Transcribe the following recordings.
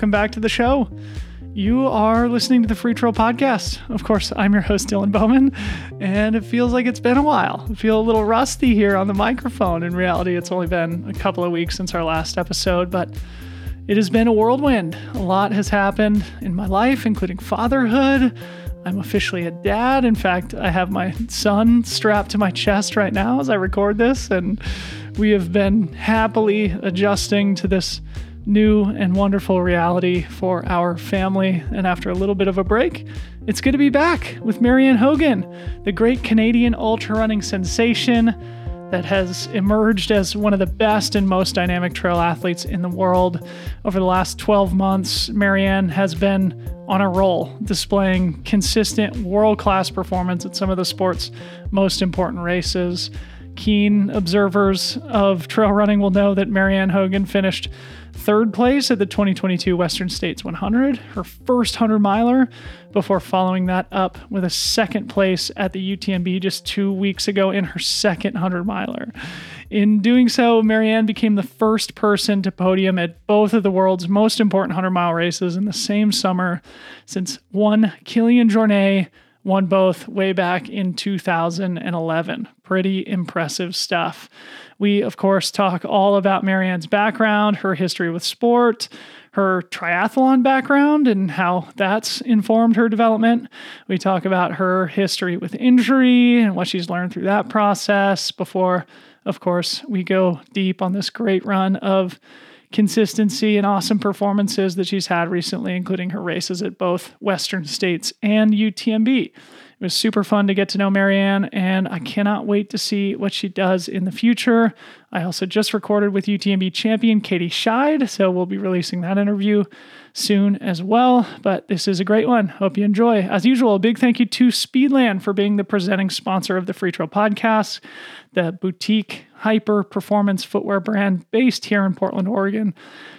Welcome back to the show. You are listening to the Freetrail Podcast. Of course, I'm your host, Dylan Bowman, and it feels like it's been a while. I feel a little rusty here on the microphone. In reality, it's only been a couple of weeks since our last episode, but it has been a whirlwind. A lot has happened in my life, including fatherhood. I'm officially a dad. In fact, I have my son strapped to my chest right now as I record this, and we have been happily adjusting to this new and wonderful reality for our family. And after a little bit of a break, it's good to be back with Marianne Hogan, the great Canadian ultra running sensation that has emerged as one of the best and most dynamic trail athletes in the world. Over the last 12 months, Marianne has been on a roll, displaying consistent world class performance at some of the sport's most important races. Keen observers of trail running will know that Marianne Hogan finished third place at the 2022 Western States 100, her first 100 miler, before following that up with a second place at the UTMB just two weeks ago in her second 100 miler. In doing so, Marianne became the first person to podium at both of the world's most important 100 mile races in the same summer since one Kilian Jornet won both way back in 2011. Pretty impressive stuff. We, of course, talk all about Marianne's background, her history with sport, her triathlon background, and how that's informed her development. We talk about her history with injury and what she's learned through that process before, of course, we go deep on this great run of consistency and awesome performances that she's had recently, including her races at both Western States and UTMB. It was super fun to get to know Marianne, and I cannot wait to see what she does in the future. I also just recorded with UTMB champion Katie Schide, so we'll be releasing that interview soon as well. But this is a great one. Hope you enjoy. As usual, a big thank you to Speedland for being the presenting sponsor of the Freetrail Podcast, the boutique hyper performance footwear brand based here in Portland, Oregon.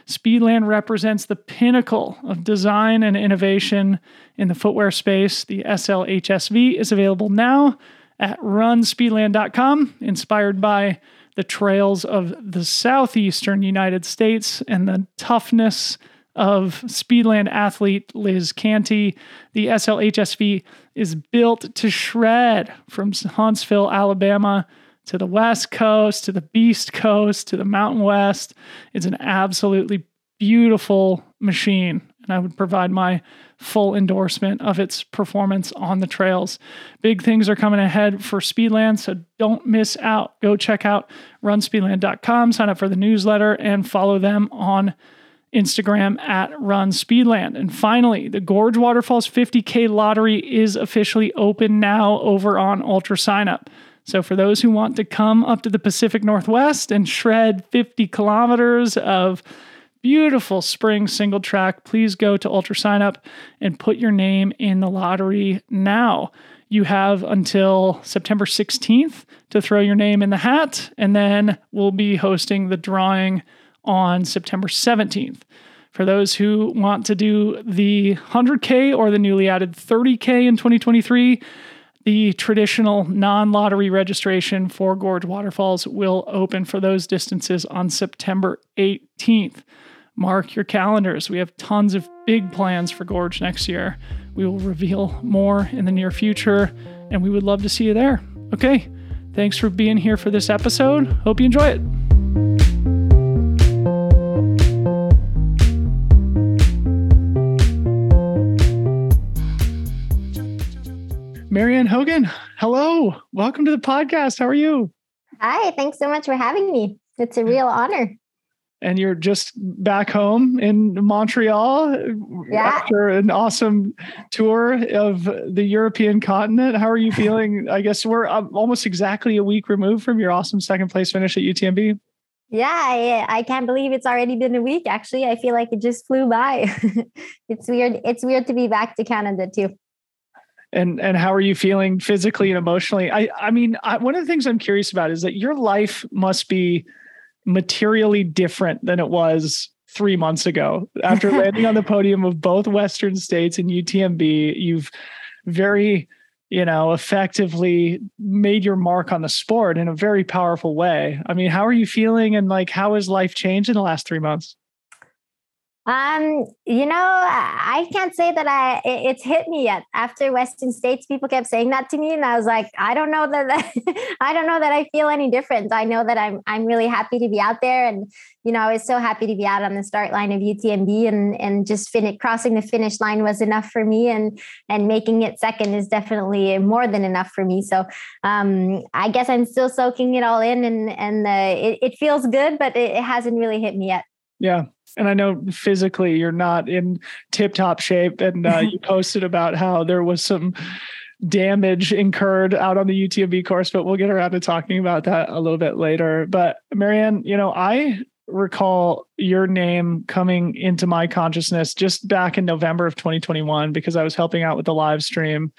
Speedland represents the pinnacle of design and innovation in the footwear space. The SLHSV is available now at runspeedland.com, inspired by the trails of the southeastern United States and the toughness of Speedland athlete Liz Canty. The SLHSV is built to shred from Huntsville, Alabama to the West Coast, to the Beast Coast, to the Mountain West. It's an absolutely beautiful machine. And I would provide my full endorsement of its performance on the trails. Big things are coming ahead for Speedland, so don't miss out. Go check out runspeedland.com, sign up for the newsletter, and follow them on Instagram at Run Speedland. And finally, the Gorge Waterfalls 50K lottery is officially open now over on UltraSignup. So, for those who want to come up to the Pacific Northwest and shred 50 kilometers of beautiful spring single track, please go to UltraSignup and put your name in the lottery now. You have until September 16th to throw your name in the hat, and then we'll be hosting the drawing on September 17th. For those who want to do the 100K or the newly added 30K in 2023, the traditional non lottery registration for Gorge Waterfalls will open for those distances on September 18th. Mark your calendars. We have tons of big plans for Gorge next year. We will reveal more in the near future, and we would love to see you there. Okay, thanks for being here for this episode. Hope you enjoy it. Marianne Hogan, hello. Welcome to the podcast. How are you? Hi, thanks so much for having me. It's a real honor. And you're just back home in Montreal yeah. after an awesome tour of the European continent. How are you feeling? I guess we're um, almost exactly a week removed from your awesome second place finish at UTMB. Yeah, I, I can't believe it's already been a week. Actually, I feel like it just flew by. it's weird. It's weird to be back to Canada too and and how are you feeling physically and emotionally? I i mean I, one of the things i'm curious about is that your life must be materially different than it was three months ago. After landing on the podium of both western states and utmb you've very you know effectively made your mark on the sport in a very powerful way. I mean how are you feeling and like how has life changed in the last three months Um, you know, I can't say that I it's hit me yet. After Western States, people kept saying that to me, and I was like, I don't know that, that I don't know that I feel any different. I know that I'm I'm really happy to be out there, and you know, I was so happy to be out on the start line of UTMB, and and just fin- crossing the finish line was enough for me, and and making it second is definitely more than enough for me. So, um, I guess I'm still soaking it all in, and and uh, it, it feels good, but it, it hasn't really hit me yet. Yeah, and I know physically you're not in tip top shape. And uh, you posted about how there was some damage incurred out on the UTMB course, but we'll get around to talking about that a little bit later. But Marianne, you know, I recall your name coming into my consciousness just back in November of 2021 because I was helping out with the live stream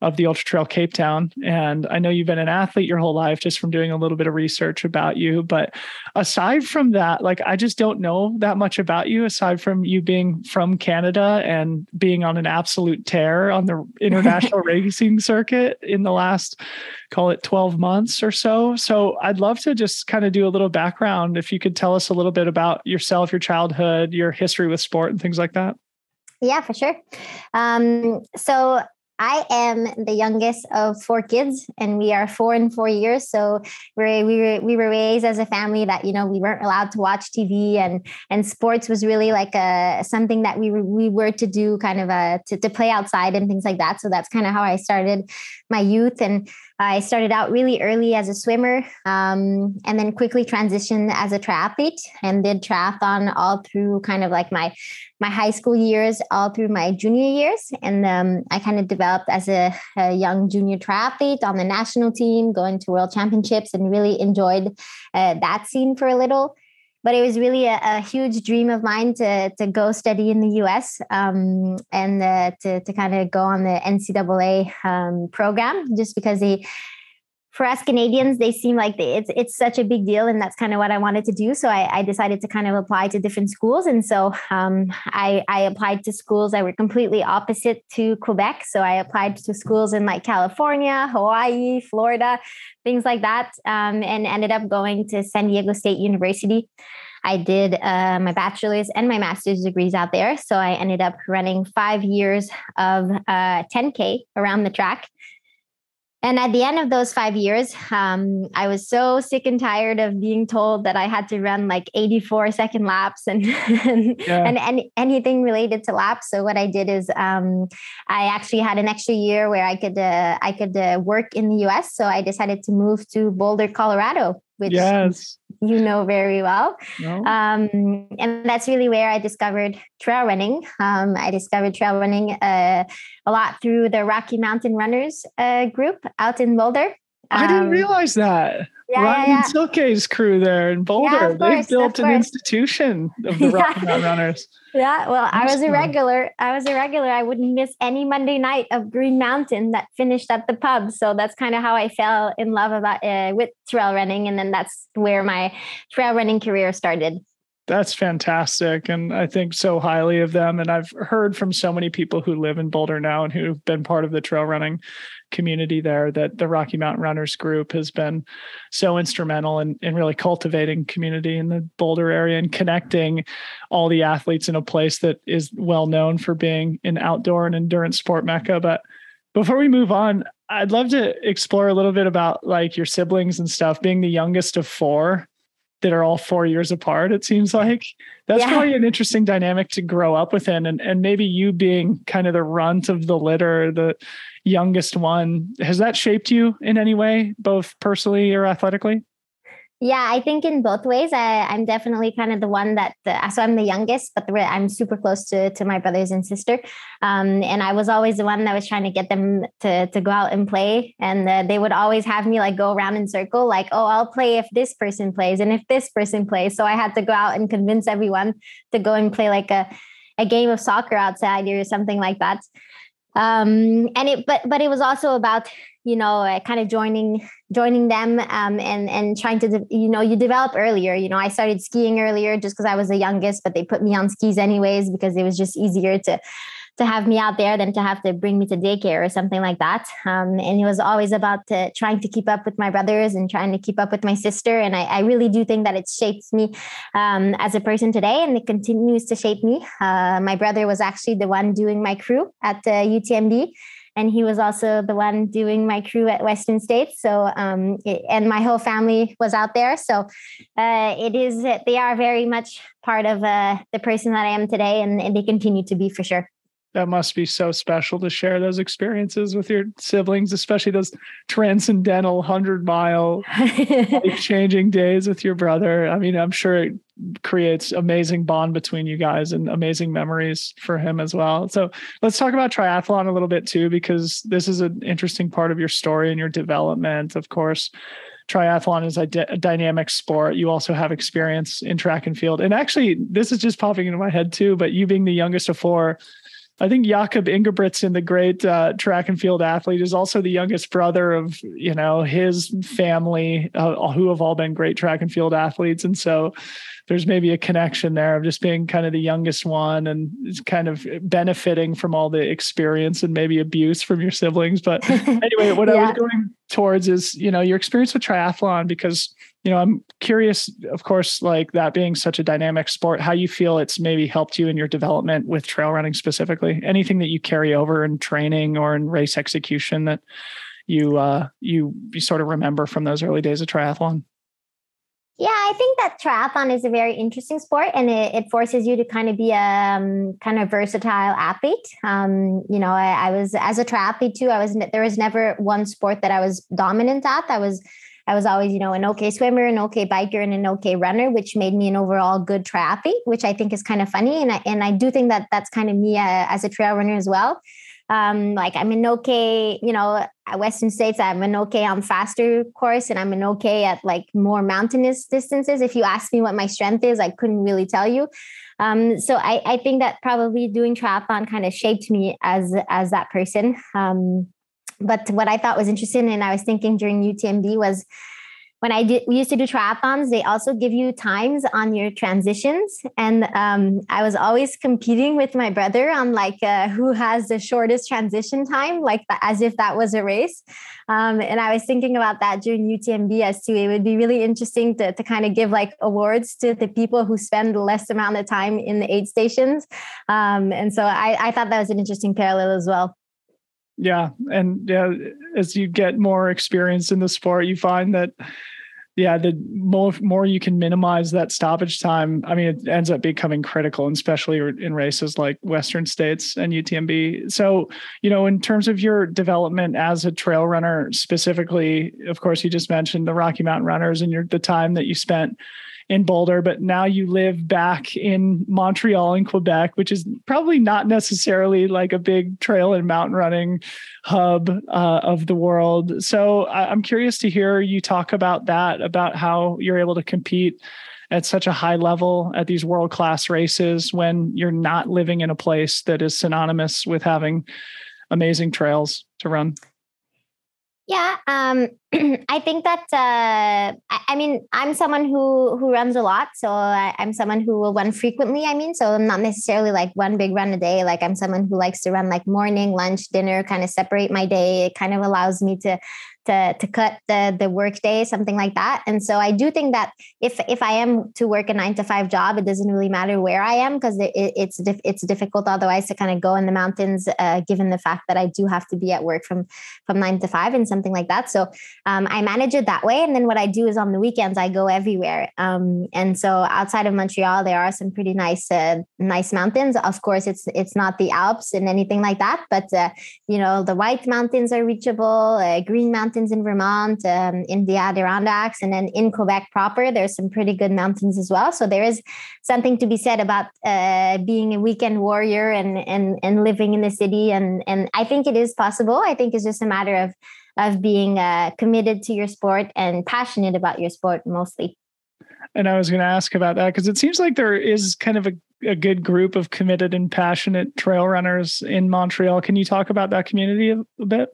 of the Ultra Trail Cape Town. And I know you've been an athlete your whole life just from doing a little bit of research about you. But aside from that, like I just don't know that much about you aside from you being from Canada and being on an absolute tear on the international racing circuit in the last, call it 12 months or so. So I'd love to just kind of do a little background. If you could tell us a little bit about yourself, your childhood, your history with sport, and things like that. Yeah, for sure. Um, so I am the youngest of four kids, and we are four and four years. So we we were, we were raised as a family that you know we weren't allowed to watch TV, and and sports was really like a something that we were, we were to do, kind of a to, to play outside and things like that. So that's kind of how I started my youth, and I started out really early as a swimmer, um, and then quickly transitioned as a triathlete, and did triathlon all through kind of like my my high school years all through my junior years. And um, I kind of developed as a, a, young junior triathlete on the national team, going to world championships, and really enjoyed uh, that scene for a little. But it was really a, a, huge dream of mine to, to go study in the US um, and uh, to, to kind of go on the NCAA um, program just because they for us Canadians, they seem like they, it's it's such a big deal, and that's kind of what I wanted to do. So I, I decided to kind of apply to different schools, and so um, I I applied to schools that were completely opposite to Quebec. So I applied to schools in like California, Hawaii, Florida, things like that, um, and ended up going to San Diego State University. I did uh, my bachelor's and my master's degrees out there. So I ended up running five years of uh, 10K around the track. And at the end of those five years, um, I was so sick and tired of being told that I had to run like 84 second laps and and, yeah. and, and, anything related to laps. So what I did is um, I actually had an extra year where I could uh, I could uh, work in the U.S. So I decided to move to Boulder, Colorado, which yes. you know very well. No. Um, and that's really where I discovered trail running. Um, I discovered trail running uh, a lot through the Rocky Mountain Runners uh, group out in Boulder. I didn't um, realize that. Yeah, Ryan yeah, yeah. Silke's crew there in Boulder. Yeah, They've built an institution of the Rocky Mountain Runners. Yeah, well, I was a regular. I was a regular. I wouldn't miss any Monday night of Green Mountain that finished at the pub. So that's kind of how I fell in love about uh, with trail running, and then that's where my trail running career started. That's fantastic. And I think so highly of them. And I've heard from so many people who live in Boulder now and who've been part of the trail running community there that the Rocky Mountain Runners group has been so instrumental in, in really cultivating community in the Boulder area and connecting all the athletes in a place that is well known for being an outdoor and endurance sport mecca. But before we move on, I'd love to explore a little bit about like your siblings and stuff. Being the youngest of four, that are all four years apart it seems like. That's yeah. probably an interesting dynamic to grow up within and and maybe you being kind of the runt of the litter the youngest one has that shaped you in any way both personally or athletically yeah, I think in both ways. I, I'm definitely kind of the one that, so I'm the youngest, but the, I'm super close to, to my brothers and sister. Um, and I was always the one that was trying to get them to, to go out and play. And they would always have me like go around in circle, like, oh, I'll play if this person plays and if this person plays. So I had to go out and convince everyone to go and play like a, a game of soccer outside or something like that um and it but but it was also about you know uh, kind of joining joining them um and and trying to de- you know you develop earlier. You know i started skiing earlier just because i was the youngest but they put me on skis anyways because it was just easier to to have me out there than to have to bring me to daycare or something like that. Um, and it was always about uh, trying to keep up with my brothers and trying to keep up with my sister. And I, I really do think that it shapes me um, as a person today, and it continues to shape me. Uh, my brother was actually the one doing my crew at uh, UTMB and he was also the one doing my crew at Western States. So, um, it, and my whole family was out there. So, uh, it is they are very much part of uh, the person that I am today, and, and they continue to be for sure that must be so special to share those experiences with your siblings, especially those transcendental 100 mile changing days with your brother. I mean, I'm sure it creates amazing bond between you guys and amazing memories for him as well. So let's talk about triathlon a little bit too, because this is an interesting part of your story and your development. Of course, triathlon is a, a, dynamic sport. You also have experience in track and field. And actually, this is just popping into my head too, but you being the youngest of four, I think Jakob Ingebrigtsen, the great uh, track and field athlete, is also the youngest brother of you know his family, uh, who have all been great track and field athletes, and so there's maybe a connection there of just being kind of the youngest one and kind of benefiting from all the experience and maybe abuse from your siblings. But anyway, what yeah. I was going towards is you know your experience with triathlon because you know, I'm curious, of course, like that being such a dynamic sport, how you feel it's maybe helped you in your development with trail running specifically. Anything that you carry over in training or in race execution that you uh, you you sort of remember from those early days of triathlon. Yeah, I think that triathlon is a very interesting sport, and it, it forces you to kind of be a um, kind of versatile athlete. Um, you know, I, I was as a triathlete too. I was there was never one sport that I was dominant at. I was I was always, you know, an okay swimmer, an okay biker, and an okay runner, which made me an overall good triathlete, which I think is kind of funny. And I, and I do think that that's kind of me uh, as a trail runner as well. Um, like I'm an okay, you know, at Western States, I'm an okay on faster course and I'm an okay at like more mountainous distances. If you ask me what my strength is, I couldn't really tell you. Um, so I, I think that probably doing triathlon kind of shaped me as as that person. Um, but what I thought was interesting, and I was thinking during UTMB was when I did, we used to do triathlons, they also give you times on your transitions. And um, I was always competing with my brother on like uh, who has the shortest transition time, like as if that was a race. Um, and I was thinking about that during UTMB as too. It would be really interesting to, to kind of give like awards to the people who spend the less amount of time in the aid stations. Um, and so I, I thought that was an interesting parallel as well. Yeah, and yeah, as you get more experience in the sport, you find that yeah, the more more you can minimize that stoppage time, I mean, it ends up becoming critical, especially in races like Western States and UTMB. So, you know, in terms of your development as a trail runner, specifically, of course, you just mentioned the Rocky Mountain Runners and your the time that you spent in Boulder, but now you live back in Montreal in Quebec, which is probably not necessarily like a big trail and mountain running hub uh, of the world. So I'm curious to hear you talk about that, about how you're able to compete at such a high level at these world class races when you're not living in a place that is synonymous with having amazing trails to run. Yeah, um, I think that uh, I, I, mean I'm someone who who runs a lot, so I, am someone who will run frequently. I mean, so I'm not necessarily like one big run a day. Like I'm someone who likes to run like morning, lunch, dinner, kind of separate my day. It kind of allows me to to to cut the the work day, something like that. And so I do think that if if I am to work a nine to five job, it doesn't really matter where I am because it, it's it's difficult otherwise to kind of go in the mountains, uh, given the fact that I do have to be at work from from nine to five and something like that. So um, I manage it that way. And then what I do is on the weekends I go everywhere. Um, and so outside of Montreal, there are some pretty nice uh, nice mountains. Of course, it's it's not the Alps and anything like that, but uh, you know the White Mountains are reachable, uh, Green Mountains mountains in Vermont, um, in the Adirondacks, and then in Quebec proper, there's some pretty good mountains as well. So there is something to be said about uh, being a weekend warrior and and and living in the city. And and I think it is possible. I think it's just a matter of of being uh, committed to your sport and passionate about your sport mostly. And I was going to ask about that because it seems like there is kind of a, a good group of committed and passionate trail runners in Montreal. Can you talk about that community a, a bit?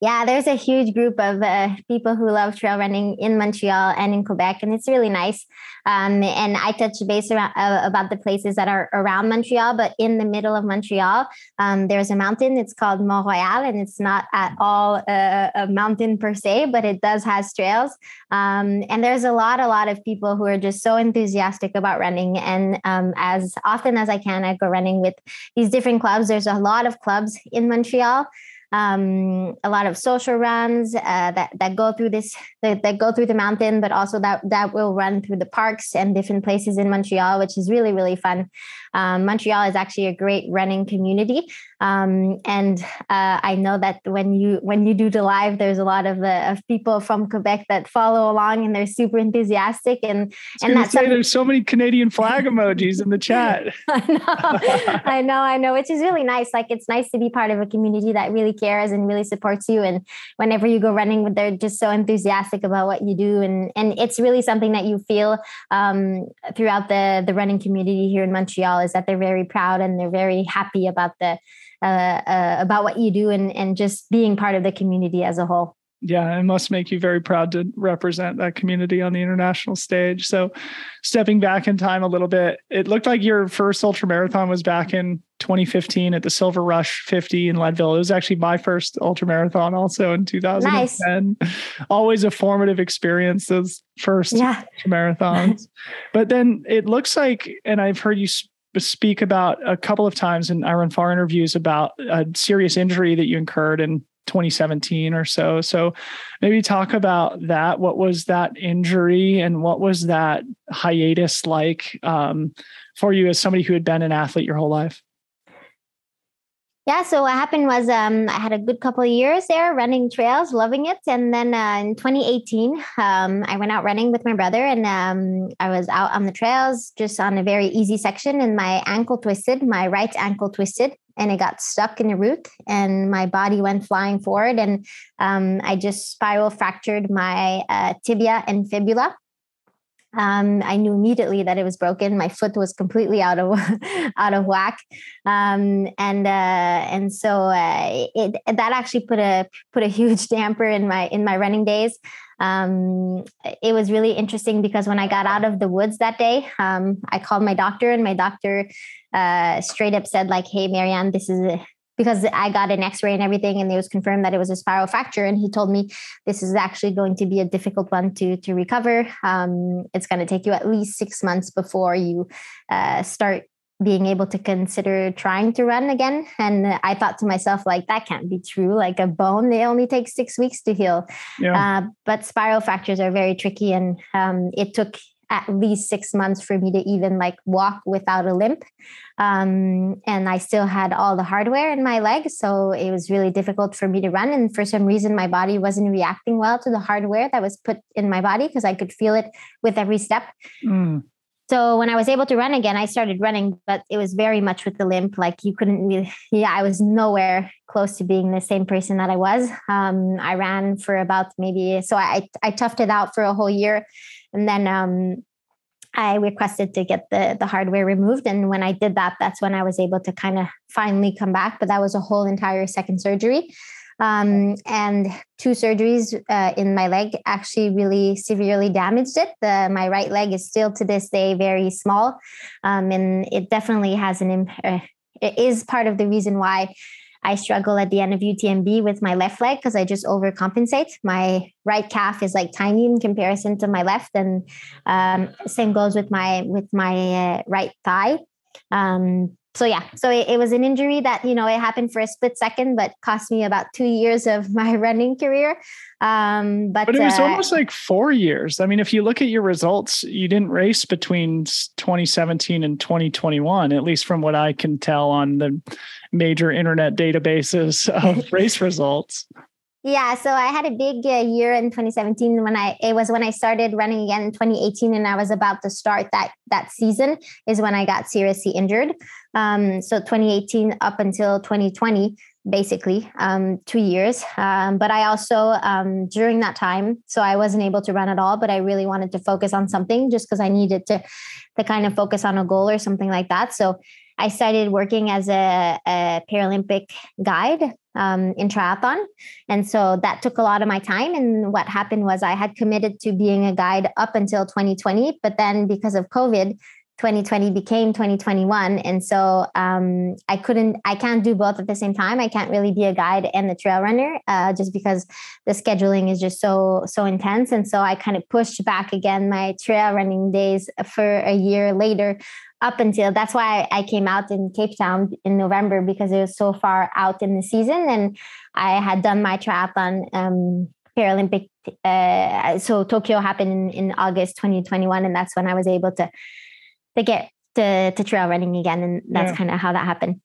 Yeah, there's a huge group of uh, people who love trail running in Montreal and in Quebec, and it's really nice. Um, and I touch base around, uh, about the places that are around Montreal, but in the middle of Montreal, um, there's a mountain. It's called Mont Royal, and it's not at all a, a mountain per se, but it does has trails. Um, and there's a lot, a lot of people who are just so enthusiastic about running. And um, as often as I can, I go running with these different clubs. There's a lot of clubs in Montreal um, a lot of social runs uh, that that go through this that, that, go through the mountain, but also that that will run through the parks and different places in Montreal, which is really really fun. Um, Montreal is actually a great running community, um, and uh, I know that when you when you do the live, there's a lot of the uh, of people from Quebec that follow along, and they're super enthusiastic. And and that's say there's so many Canadian flag emojis in the chat. I know, I know, I know, which is really nice. Like it's nice to be part of a community that really cares and really supports you. And whenever you go running, they're just so enthusiastic about what you do, and and it's really something that you feel um, throughout the the running community here in Montreal is that they're very proud and they're very happy about the uh, uh, about what you do and and just being part of the community as a whole yeah, it must make you very proud to represent that community on the international stage. So, stepping back in time a little bit, it looked like your first ultra marathon was back in 2015 at the Silver Rush 50 in Leadville. It was actually my first ultra marathon, also in 2010. Nice. Always a formative experience, those first yeah. marathons. but then it looks like, and I've heard you speak about a couple of times in iRunFar interviews about a serious injury that you incurred in 2017 or so. So maybe talk about that. What was that injury and what was that hiatus like um, for you as somebody who had been an athlete your whole life? Yeah, so what happened was um, I had a good couple of years there running trails, loving it. And then uh, in 2018, um, I went out running with my brother and um, I was out on the trails just on a very easy section and my ankle twisted, my right ankle twisted and it got stuck in the root and my body went flying forward and um, i just spiral fractured my uh, tibia and fibula um, I knew immediately that it was broken. My foot was completely out of out of whack, um, and uh, and so uh, it that actually put a put a huge damper in my in my running days. Um, it was really interesting because when I got out of the woods that day, um, I called my doctor, and my doctor uh, straight up said like, "Hey, Marianne, this is a, because I got an X-ray and everything, and it was confirmed that it was a spiral fracture. And he told me this is actually going to be a difficult one to to recover. Um, it's going to take you at least six months before you uh, start being able to consider trying to run again. And I thought to myself, like, that can't be true. Like a bone, they only take six weeks to heal. Yeah. Uh, but spiral fractures are very tricky. And um, it took at least six months for me to even like walk without a limp. Um, and I still had all the hardware in my leg. So it was really difficult for me to run. And for some reason, my body wasn't reacting well to the hardware that was put in my body because I could feel it with every step. Mm. So when I was able to run again, I started running, but it was very much with the limp. Like you couldn't really, yeah, I was nowhere close to being the same person that I was. Um, I ran for about maybe, so I, I toughed it out for a whole year and then um, I requested to get the the hardware removed. And when I did that, that's when I was able to kind of finally come back. But that was a whole entire second surgery. Um, and two surgeries uh, in my leg actually really severely damaged it. The, my right leg is still to this day very small, um, and it definitely has an. Uh, it is part of the reason why I struggle at the end of UTMB with my left leg because I just overcompensate. My right calf is like tiny in comparison to my left, and um, same goes with my with my uh, right thigh. Um, so yeah, so it, it, was an injury that you know it happened for a split second, but cost me about two years of my running career. Um, but, but it was uh, almost like four years. I mean, if you look at your results, you didn't race between 2017 and 2021, at least from what I can tell on the major internet databases of race results. Yeah, so I had a big uh, year in 2017 when I it was when I started running again in 2018, and I was about to start that that season is when I got seriously injured. Um, so 2018 up until 2020, basically um, two years. Um, but I also um, during that time, so I wasn't able to run at all. But I really wanted to focus on something just because I needed to to kind of focus on a goal or something like that. So I started working as a, a Paralympic guide um, in triathlon. And so that took a lot of my time. And what happened was I had committed to being a guide up until 2020. But then because of COVID, 2020 became 2021 and so um, i couldn't i can't do both at the same time i can't really be a guide and the trail runner uh, just because the scheduling is just so so intense and so i kind of pushed back again my trail running days for a year later up until that's why I came out in Cape Town in November because it was so far out in the season and I had done my triathlon um, Paralympic. Uh, so Tokyo happened in, in, August 2021, and that's when I was able to to get to, to trail running again, and that's yeah. kind of how that happened.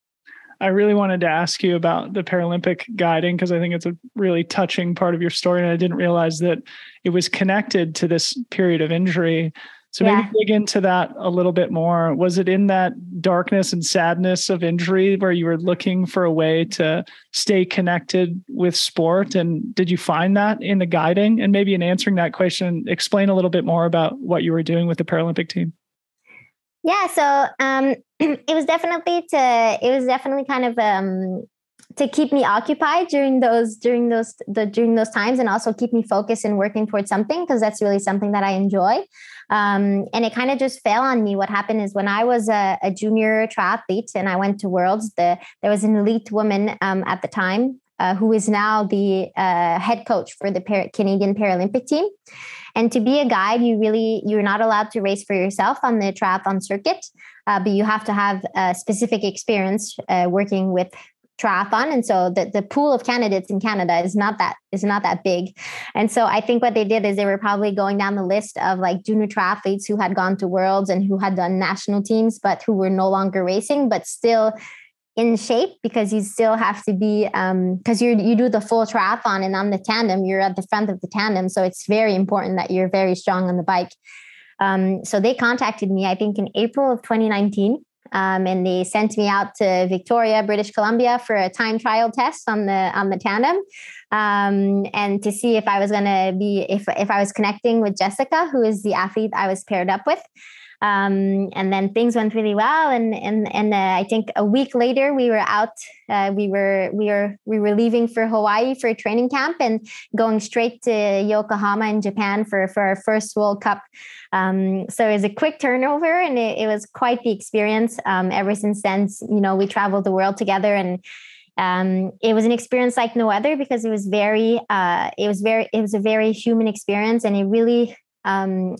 I really wanted to ask you about the Paralympic guiding because I think it's a really touching part of your story, and I didn't realize that it was connected to this period of injury. So maybe dig into that a little bit more. Was it in that darkness and sadness of injury where you were looking for a way to stay connected with sport? And did you find that in the guiding? And maybe in answering that question, explain a little bit more about what you were doing with the Paralympic team. Yeah, so um, it was definitely to it was definitely kind of um, to keep me occupied during those during those the during those times and also keep me focused and working towards something because that's really something that I enjoy. Um, and it kind of just fell on me. What happened is when I was a, a junior triathlete and I went to Worlds, the, there was an elite woman um, at the time uh, who is now the uh, head coach for the Par- Canadian Paralympic team. And to be a guide, you really you're not allowed to race for yourself on the triathlon circuit, uh, but you have to have a specific experience uh, working with triathlon. And so the, the pool of candidates in canada is not that is not that big. And so i think what they did is they were probably going down the list of like junior triathletes who had gone to worlds and who had done national teams but who were no longer racing but still in shape because you still have to be because um, you you do the full triathlon and on the tandem you're at the front of the tandem. So it's very important that you're very strong on the bike. Um, so they contacted me i think in april of 2019 um, and they sent me out to Victoria, British Columbia, for a time trial test on the on the tandem, um, and to see if I was going to be if if I was connecting with Jessica, who is the athlete I was paired up with. Um, and then things went really well, and and and uh, I think a week later we were out. Uh, we were we were we were leaving for Hawaii for a training camp and going straight to Yokohama in Japan for for our first World Cup. Um, so it was a quick turnover, and it, it was quite the experience. Um, ever since then, you know, we traveled the world together, and um, it was an experience like no other because it was very, uh, it was very, it was a very human experience, and it really. Um,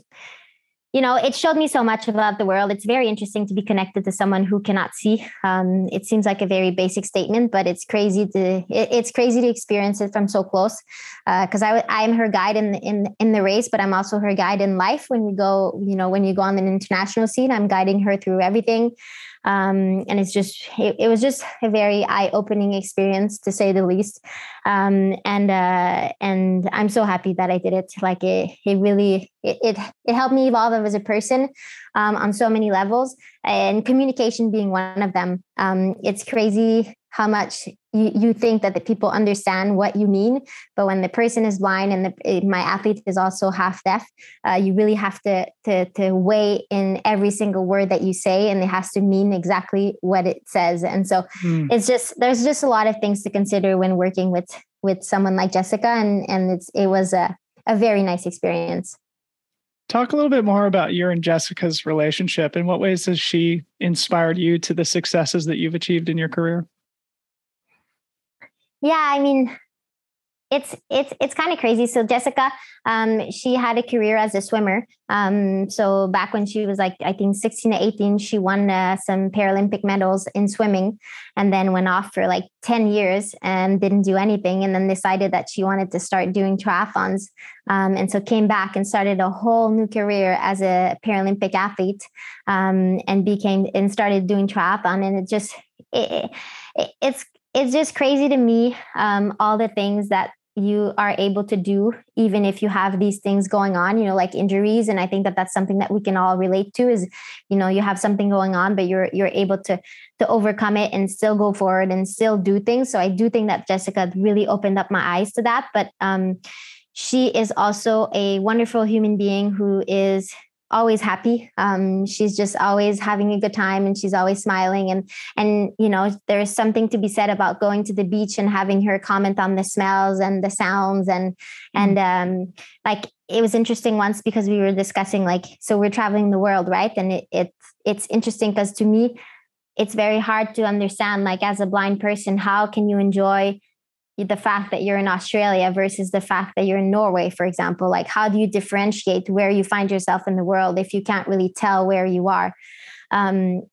you know, it showed me so much about the world. It's very interesting to be connected to someone who cannot see. Um, it seems like a very basic statement, but it's crazy to it, it's crazy to experience it from so close. Because uh, I I'm her guide in in in the race, but I'm also her guide in life. When we go, you know, when you go on an international scene, I'm guiding her through everything. Um, and it's just it, it, was just a very eye-opening experience to say the least. Um, and uh, and i'm so happy that i did it. Like it it really it it, it helped me evolve as a person um, on so many levels. And communication being one of them. Um, it's crazy how much you, you think that the people understand what you mean but when the person is blind and the, eh, my athlete is also half deaf uh, you really have to, to to weigh in every single word that you say and it has to mean exactly what it says and so mm. it's just there's just a lot of things to consider when working with with someone like jessica and and it's it was a, a very nice experience Talk a little bit more about your and Jessica's relationship. In what ways has she inspired you to the successes that you've achieved in your career? Yeah, I mean, it's it's it's kind of crazy. So Jessica, um, she had a career as a swimmer. Um, so back when she was like I think 16 to 18, she won uh, some Paralympic medals in swimming, and then went off for like 10 years and didn't do anything, and then decided that she wanted to start doing triathlons. Um, and so came back and started a whole new career as a Paralympic athlete, um, and became and started doing triathlon, and it just it, it, it's it's just crazy to me um, all the things that you are able to do even if you have these things going on you know like injuries. And i think that that's something that we can all relate to is you know you have something going on but you're you're able to to overcome it and still go forward and still do things. So i do think that jessica really opened up my eyes to that. But um she is also a wonderful human being who is always happy. Um, she's just always having a good time and she's always smiling. And and you know, there's something to be said about going to the beach and having her comment on the smells and the sounds and mm-hmm. and um, like it was interesting once because we were discussing like so we're traveling the world, right? And it, it it's interesting because to me, it's very hard to understand like as a blind person how can you enjoy the fact that you're in Australia versus the fact that you're in Norway, for example? Like, how do you differentiate where you find yourself in the world if you can't really tell where you are? Um,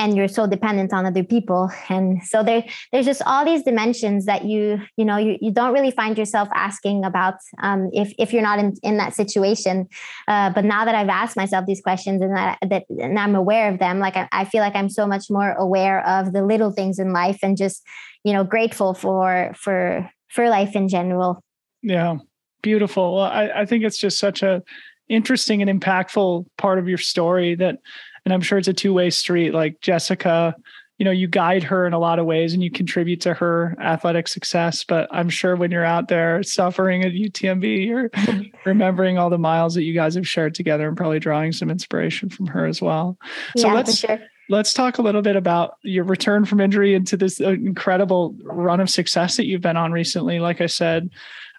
and you're so dependent on other people and so there there's just all these dimensions that you you know you, you don't really find yourself asking about um, if if you're not in, in that situation uh, but now that i've asked myself these questions and that, that and i'm aware of them like I, I feel like i'm so much more aware of the little things in life and just you know grateful for for for life in general. Yeah beautiful. Well, I, I think it's just such a interesting and impactful part of your story that and i'm sure it's a two-way street like jessica you know you guide her in a lot of ways and you contribute to her athletic success but i'm sure when you're out there suffering at utmb you're remembering all the miles that you guys have shared together and probably drawing some inspiration from her as well. So yeah, let's sure let's talk a little bit about your return from injury into this incredible run of success that you've been on recently. Like I said,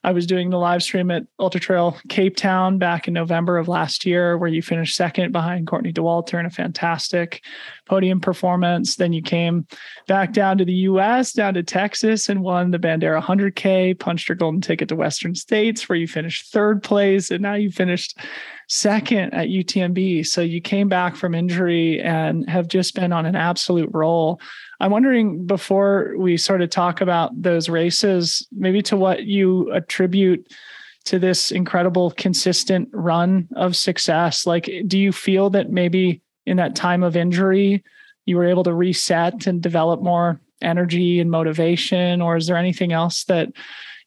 I was doing the live stream at Ultra Trail Cape Town back in November of last year, where you finished second behind Courtney Dauwalter in a fantastic podium performance. Then you came back down to the US, down to Texas, and won the Bandera 100K, punched your golden ticket to Western States, where you finished third place. And now you finished second at UTMB. So you came back from injury and have just been on an absolute roll. I'm wondering before we sort of talk about those races, maybe to what you attribute to this incredible consistent run of success. Like, do you feel that maybe in that time of injury, you were able to reset and develop more energy and motivation? Or is there anything else that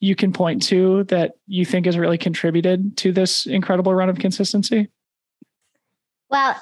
you can point to that you think has really contributed to this incredible run of consistency? Well,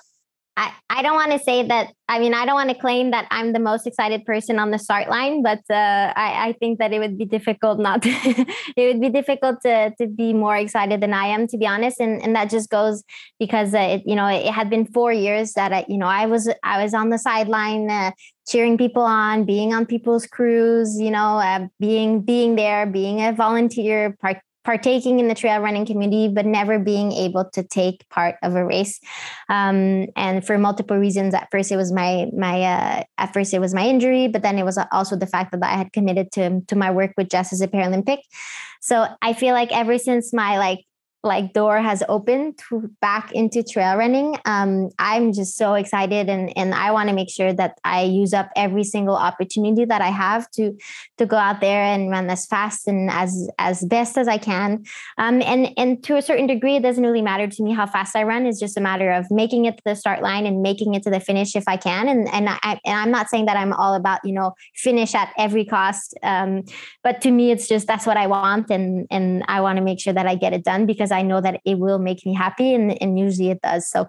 I, I don't want to say that. I mean, I don't want to claim that I'm the most excited person on the start line, but uh, I, I think that it would be difficult not to, it would be difficult to, to be more excited than I am, to be honest. And, and that just goes because, uh, it, you know, it had been four years that, I, you know, I was, I was on the sideline uh, cheering people on, being on people's crews, you know, uh, being, being there, being a volunteer, part, partaking in the trail running community, but never being able to take part of a race. Um, and for multiple reasons, at first it was my my uh, at first it was my injury, but then it was also the fact that I had committed to to my work with Jess as a Paralympic. So I feel like ever since my like like door has opened to back into trail running um, i'm just so excited and and i want to make sure that i use up every single opportunity that i have to to go out there and run as fast and as as best as i can. Um, and and to a certain degree it doesn't really matter to me how fast i run it's just a matter of making it to the start line and making it to the finish if i can. And and i and i'm not saying that i'm all about you know finish at every cost um, but to me it's just that's what i want and and i want to make sure that i get it done because I know that it will make me happy, and, and usually it does. So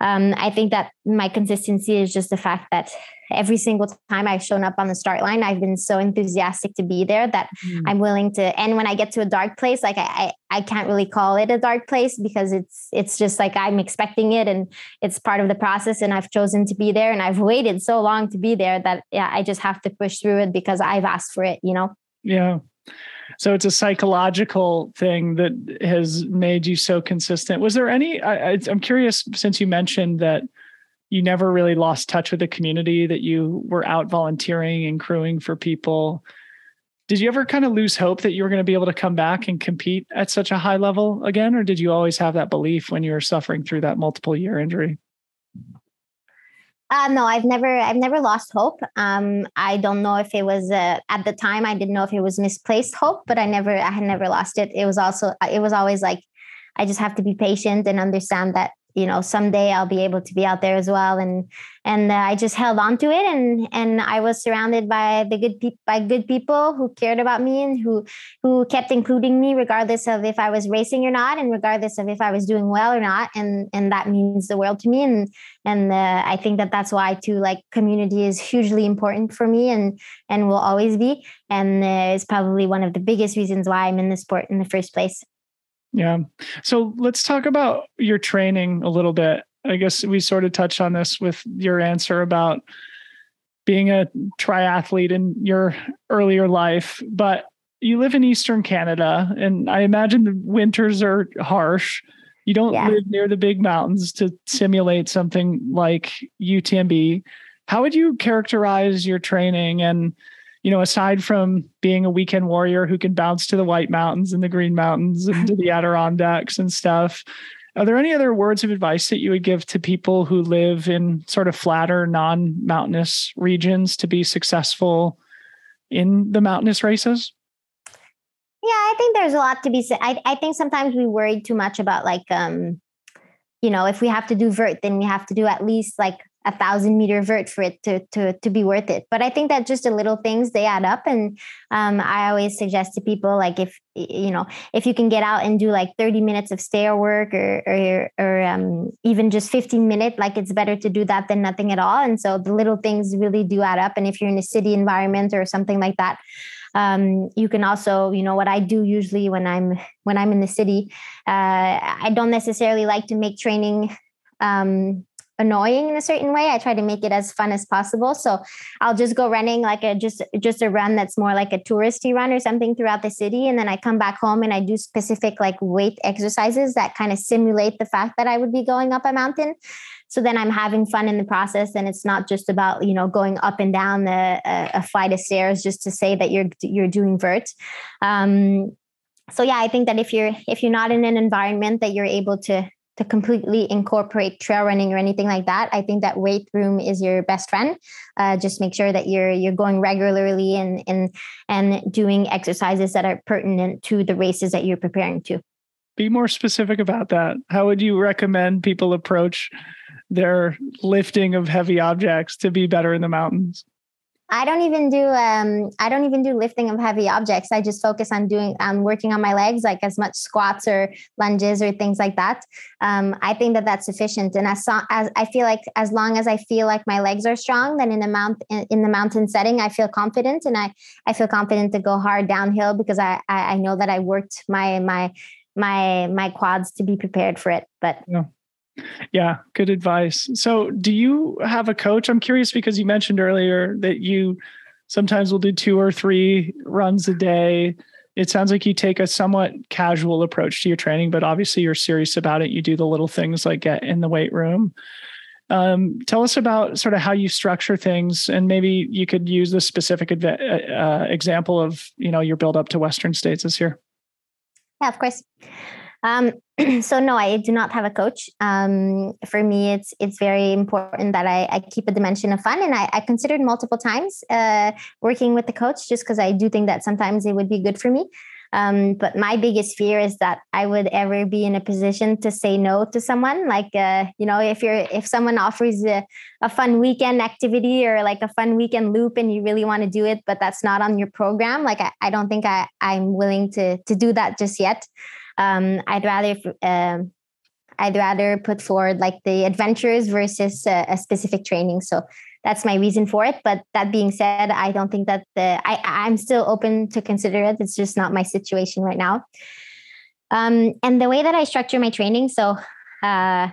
um, I think that my consistency is just the fact that every single time I've shown up on the start line, I've been so enthusiastic to be there that mm. I'm willing to. And when I get to a dark place, like I, I, I can't really call it a dark place because it's it's just like I'm expecting it and it's part of the process. And I've chosen to be there, and I've waited so long to be there that yeah, I just have to push through it because I've asked for it. You know. Yeah. So it's a psychological thing that has made you so consistent. Was there any? I, I'm curious since you mentioned that you never really lost touch with the community, that you were out volunteering and crewing for people. Did you ever kind of lose hope that you were going to be able to come back and compete at such a high level again? Or did you always have that belief when you were suffering through that multiple year injury? Uh, no, I've never, I've never lost hope. Um, I don't know if it was uh, at the time. I didn't know if it was misplaced hope, but I never, I had never lost it. It was also, it was always like, I just have to be patient and understand that you know someday I'll be able to be out there as well. And and uh, I just held on to it and and I was surrounded by the good people by good people who cared about me and who who kept including me regardless of if I was racing or not and regardless of if I was doing well or not. And and that means the world to me. And and uh, I think that that's why too like community is hugely important for me and and will always be. And uh, is probably one of the biggest reasons why I'm in the sport in the first place Yeah. So let's talk about your training a little bit. I guess we sort of touched on this with your answer about being a triathlete in your earlier life, but you live in Eastern Canada, and I imagine the winters are harsh. You don't yeah. live near the big mountains to simulate something like UTMB. How would you characterize your training? And, you know, aside from being a weekend warrior who can bounce to the White Mountains and the Green Mountains and to the Adirondacks and stuff, are there any other words of advice that you would give to people who live in sort of flatter, non mountainous regions to be successful in the mountainous races? Yeah, I think there's a lot to be said. I, I think sometimes we worry too much about like, um, you know, if we have to do vert, then we have to do at least like a thousand meter vert for it to to to be worth it. But I think that just the little things they add up, and um, I always suggest to people like if you know if you can get out and do like thirty minutes of stair work or or, or um, even just fifteen minute, like it's better to do that than nothing at all. And so the little things really do add up. And if you're in a city environment or something like that. Um, you can also you know what i do usually when i'm when i'm in the city uh, i don't necessarily like to make training um, annoying in a certain way. I try to make it as fun as possible. So i'll just go running like a just just a run that's more like a touristy run or something throughout the city. And then i come back home and i do specific like weight exercises that kind of simulate the fact that i would be going up a mountain. So then i'm having fun in the process and it's not just about you know going up and down the, a, a flight of stairs just to say that you're you're doing vert. Um, so yeah i think that if you're if you're not in an environment that you're able to to completely incorporate trail running or anything like that i think that weight room is your best friend. Uh, just make sure that you're you're going regularly and and and doing exercises that are pertinent to the races that you're preparing to. Be more specific about that. How would you recommend people approach their lifting of heavy objects to be better in the mountains I don't even do um I don't even do lifting of heavy objects. I just focus on doing um working on my legs, like as much squats or lunges or things like that. Um, I think that that's sufficient. And as as I feel like as long as I feel like my legs are strong, then in the mount in, in the mountain setting, I feel confident, and I I feel confident to go hard downhill because I I, I know that I worked my my my my quads to be prepared for it. But yeah. Yeah, good advice. So, do you have a coach? I'm curious because you mentioned earlier that you sometimes will do two or three runs a day. It sounds like you take a somewhat casual approach to your training, but obviously you're serious about it. You do the little things like get in the weight room. Um, tell us about sort of how you structure things, and maybe you could use the specific uh, uh, example of you know your build up to Western States this year. Yeah, of course. Um, so no, I do not have a coach. Um, for me, it's it's very important that I, I, keep a dimension of fun, and I, I considered multiple times uh, working with the coach just because I do think that sometimes it would be good for me. Um, but my biggest fear is that I would ever be in a position to say no to someone. Like, uh, you know, if you're if someone offers a, a fun weekend activity or like a fun weekend loop, and you really want to do it, but that's not on your program, like I, I don't think I, I'm willing to to do that just yet. Um, I'd rather uh, I'd rather put forward like the adventures versus a, a, specific training. So that's my reason for it. But that being said, I don't think that the I I'm still open to consider it. It's just not my situation right now. Um, and the way that I structure my training, so uh,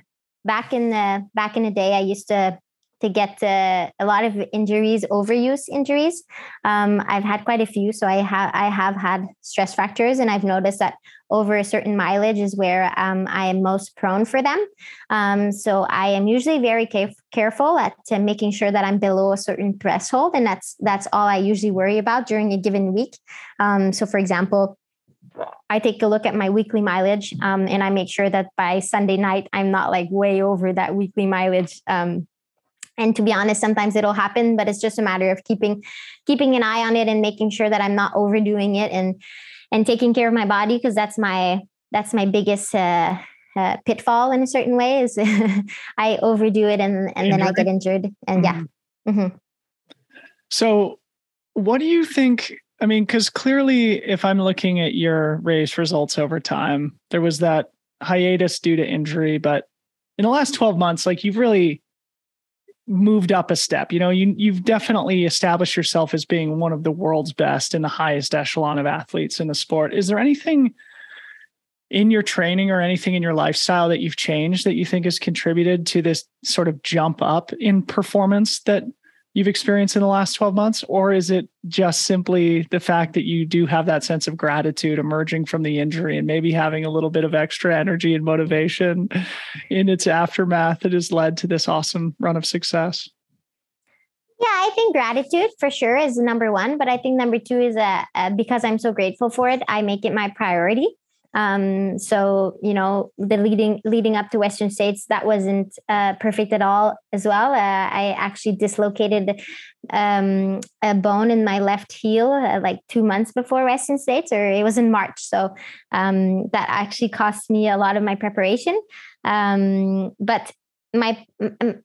back in the back in the day, I used to to get uh, a lot of injuries, overuse injuries. Um, I've had quite a few, so I have I have had stress fractures, and I've noticed that over a certain mileage is where um, I am most prone for them. Um, so I am usually very caref- careful at uh, making sure that I'm below a certain threshold, and that's that's all I usually worry about during a given week. Um, so, for example. I take a look at my weekly mileage um, and I make sure that by Sunday night, I'm not like way over that weekly mileage um, and to be honest sometimes it'll happen but it's just a matter of keeping keeping an eye on it and making sure that i'm not overdoing it and and taking care of my body because that's my that's my biggest uh, uh, pitfall in a certain way is i overdo it and and then i get injured and mm-hmm. yeah mm-hmm. so what do you think i mean because clearly if i'm looking at your race results over time there was that hiatus due to injury but in the last 12 months like you've really moved up a step. You know, you you've definitely established yourself as being one of the world's best and the highest echelon of athletes in the sport. Is there anything in your training or anything in your lifestyle that you've changed that you think has contributed to this sort of jump up in performance that you've experienced in the last 12 months? Or is it just simply the fact that you do have that sense of gratitude emerging from the injury and maybe having a little bit of extra energy and motivation in its aftermath that has led to this awesome run of success? Yeah, I think gratitude for sure is number one. But I think number two is uh, uh, because I'm so grateful for it, I make it my priority. Um, so you know, the leading leading up to Western States, that wasn't uh, perfect at all as well. Uh, I actually dislocated um, a bone in my left heel uh, like two months before Western States, or it was in March. So um, that actually cost me a lot of my preparation. Um, but my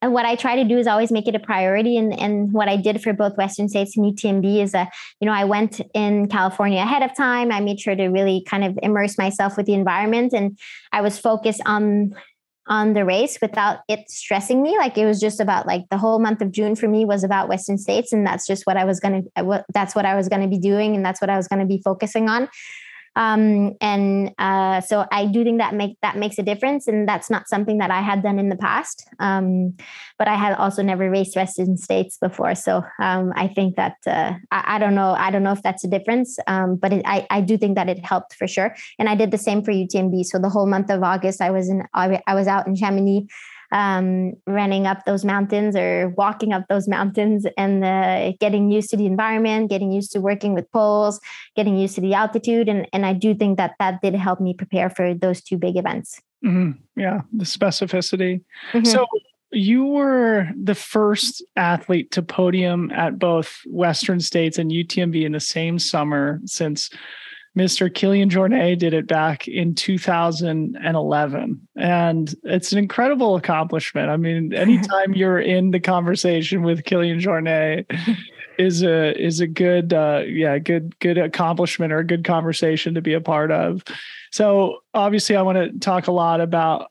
what I try to do is always make it a priority, and and what I did for both Western States and UTMB is that you know I went in California ahead of time. I made sure to really kind of immerse myself with the environment, and I was focused on on the race without it stressing me. Like it was just about like the whole month of June for me was about Western States, and that's just what I was gonna uh, what that's what I was gonna be doing, and that's what I was gonna be focusing on um, and uh, so I do think that make that makes a difference, and that's not something that I had done in the past. Um, but I had also never raced Western States before, so um, I think that uh, I, I, don't know. I don't know if that's a difference, um, but it, I I do think that it helped for sure. And I did the same for UTMB. So the whole month of August, I was in I, I was out in Chamonix um, running up those mountains or walking up those mountains and uh, getting used to the environment, getting used to working with poles, getting used to the altitude. And, and I do think that that did help me prepare for those two big events. Mm-hmm. Yeah, the specificity. Mm-hmm. So you were the first athlete to podium at both Western States and UTMB in the same summer since Mr. Kilian Jornet did it back in 2011. And it's an incredible accomplishment. I mean, anytime you're in the conversation with Kilian Jornet is a is a good uh yeah, good good accomplishment or a good conversation to be a part of. So obviously I want to talk a lot about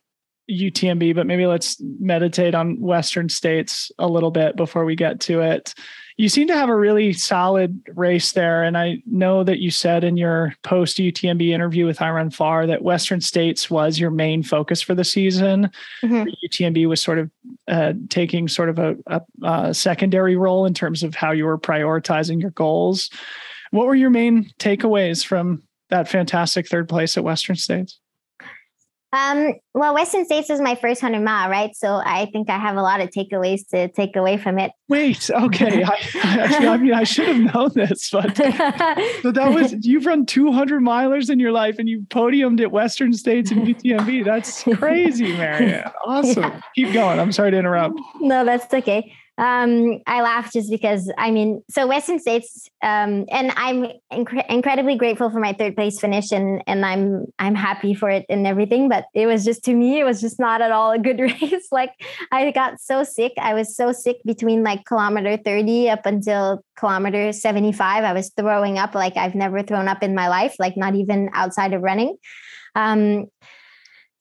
UTMB, but maybe let's meditate on Western states a little bit before we get to it you seem to have a really solid race there. And I know that you said in your post UTMB interview with iRunFar that Western States was your main focus for the season. Mm-hmm. UTMB was sort of uh, taking sort of a, a, a secondary role in terms of how you were prioritizing your goals. What were your main takeaways from that fantastic third place at Western States? Um, well, Western States is my first 100 mile, right? So I think I have a lot of takeaways to take away from it. Wait, okay. I, actually, I mean, I should have known this, but, but that was, you've run 200 milers in your life and you podiumed at Western States and UTMB. That's crazy, Marianne. Awesome. Yeah. Keep going. I'm sorry to interrupt. No, that's okay um, I laugh just because I mean, so Western States, um, and I'm inc- incredibly grateful for my third place finish, and and I'm I'm happy for it and everything. But it was just to me, it was just not at all a good race. like I got so sick, I was so sick between like kilometer thirty up until kilometer seventy five. I was throwing up like I've never thrown up in my life, like not even outside of running. Um,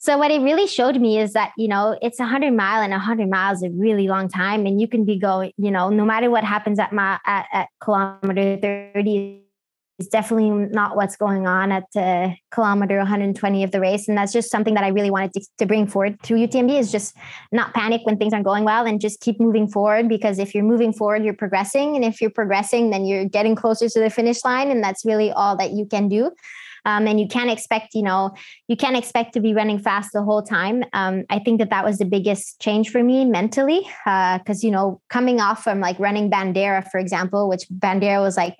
so what it really showed me is that, you know, it's a hundred mile and a hundred miles a really long time. And you can be going, you know, no matter what happens at my at, at kilometer 30 is definitely not what's going on at uh, kilometer 120 of the race. And that's just something that I really wanted to, to bring forward through UTMB is just not panic when things aren't going well and just keep moving forward because if you're moving forward, you're progressing. And if you're progressing, then you're getting closer to the finish line. And that's really all that you can do. Um, and you can't expect, you know, you can't expect to be running fast the whole time. Um, I think that that was the biggest change for me mentally, because uh, you know, coming off from like running Bandera, for example, which Bandera was like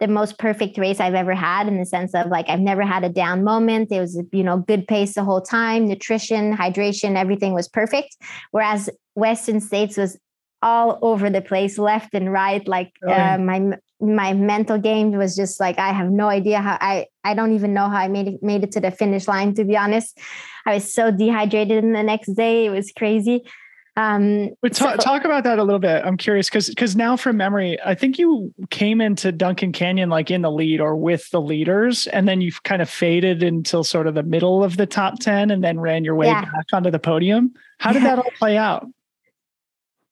the most perfect race I've ever had in the sense of like I've never had a down moment. It was you know good pace the whole time, nutrition, hydration, everything was perfect. Whereas Western States was all over the place, left and right. Like uh, my my mental game was just like I have no idea how I I don't even know how I made it made it to the finish line. To be honest, I was so dehydrated in the next day. It was crazy. Um, but talk, so, talk about that a little bit. I'm curious because because now from memory, I think you came into Duncan Canyon like in the lead or with the leaders, and then you've kind of faded until sort of the middle of the top ten, and then ran your way yeah. back onto the podium. How did that all play out?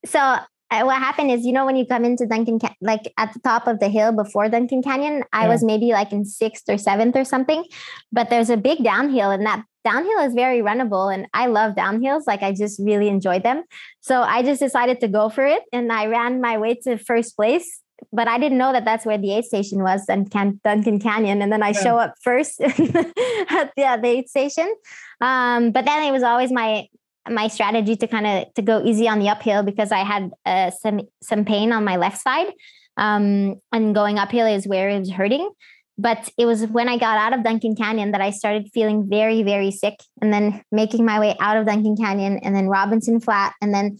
So what happened is, you know, when you come into Duncan, like at the top of the hill before Duncan Canyon, I yeah. was maybe like in sixth or seventh or something. But there's a big downhill, and that downhill is very runnable. And I love downhills. Like I just really enjoyed them. So I just decided to go for it, and I ran my way to first place. But I didn't know that that's where the aid station was, and Duncan Canyon. And then I yeah. show up first at the, the aid station. Um, but then it was always my my strategy to kind of to go easy on the uphill because I had uh, some some pain on my left side, um, and going uphill is where it was hurting. But it was when I got out of Duncan Canyon that I started feeling very very sick, and then making my way out of Duncan Canyon, and then Robinson Flat, and then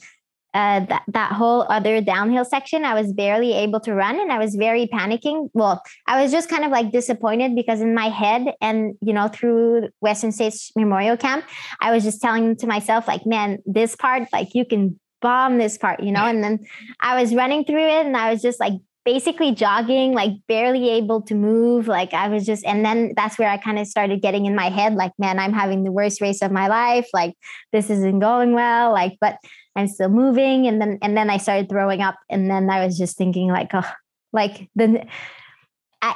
uh, that that whole other downhill section, I was barely able to run, and I was very panicking. Well, I was just kind of like disappointed because in my head, and you know, through Western States Memorial Camp, I was just telling to myself, like, man, this part, like, you can bomb this part, you know. And then I was running through it, and I was just like basically jogging, like barely able to move. Like I was just, and then that's where I kind of started getting in my head, like, man, I'm having the worst race of my life. Like this isn't going well. Like, but I'm still moving. And then and then I started throwing up. And then I was just thinking like, oh, like the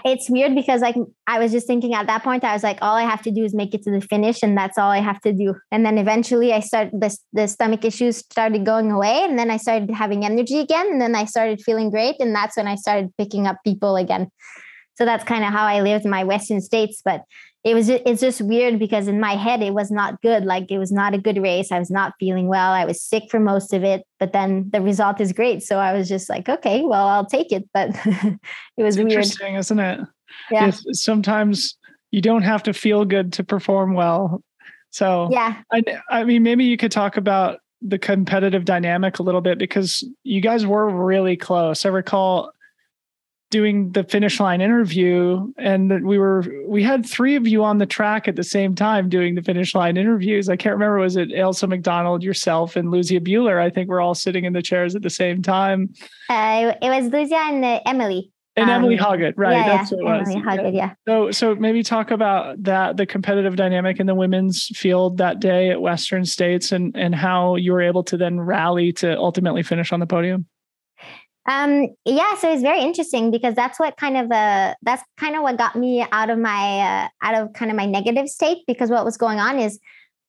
it's weird because like I was just thinking at that point, I was like, all I have to do is make it to the finish, and that's all I have to do. And then eventually, I started the the stomach issues started going away, and then I started having energy again, and then I started feeling great, and that's when I started picking up people again. So that's kind of how I lived my Western states. But it was it's just weird because in my head it was not good. Like it was not a good race. I was not feeling well. I was sick for most of it but then the result is great. So i was just like okay well i'll take it. But it was weird. interesting isn't it? Yeah. Sometimes you don't have to feel good to perform well. So yeah. I i mean maybe you could talk about the competitive dynamic a little bit because you guys were really close. I recall doing the finish line interview and we were we had three of you on the track at the same time doing the finish line interviews i can't remember was it Ailsa MacDonald yourself and Luzia bueller i think we're all sitting in the chairs at the same time uh, it was Luzia and uh, Emily and um, Emily Hawgood, right? Yeah, That's yeah. what it was. Emily Hawgood, yeah. So, so maybe talk about that, the competitive dynamic in the women's field that day at Western States, and and how you were able to then rally to ultimately finish on the podium. Um, yeah, so it's very interesting because that's what kind of uh that's kind of what got me out of my uh, out of kind of my negative state because what was going on is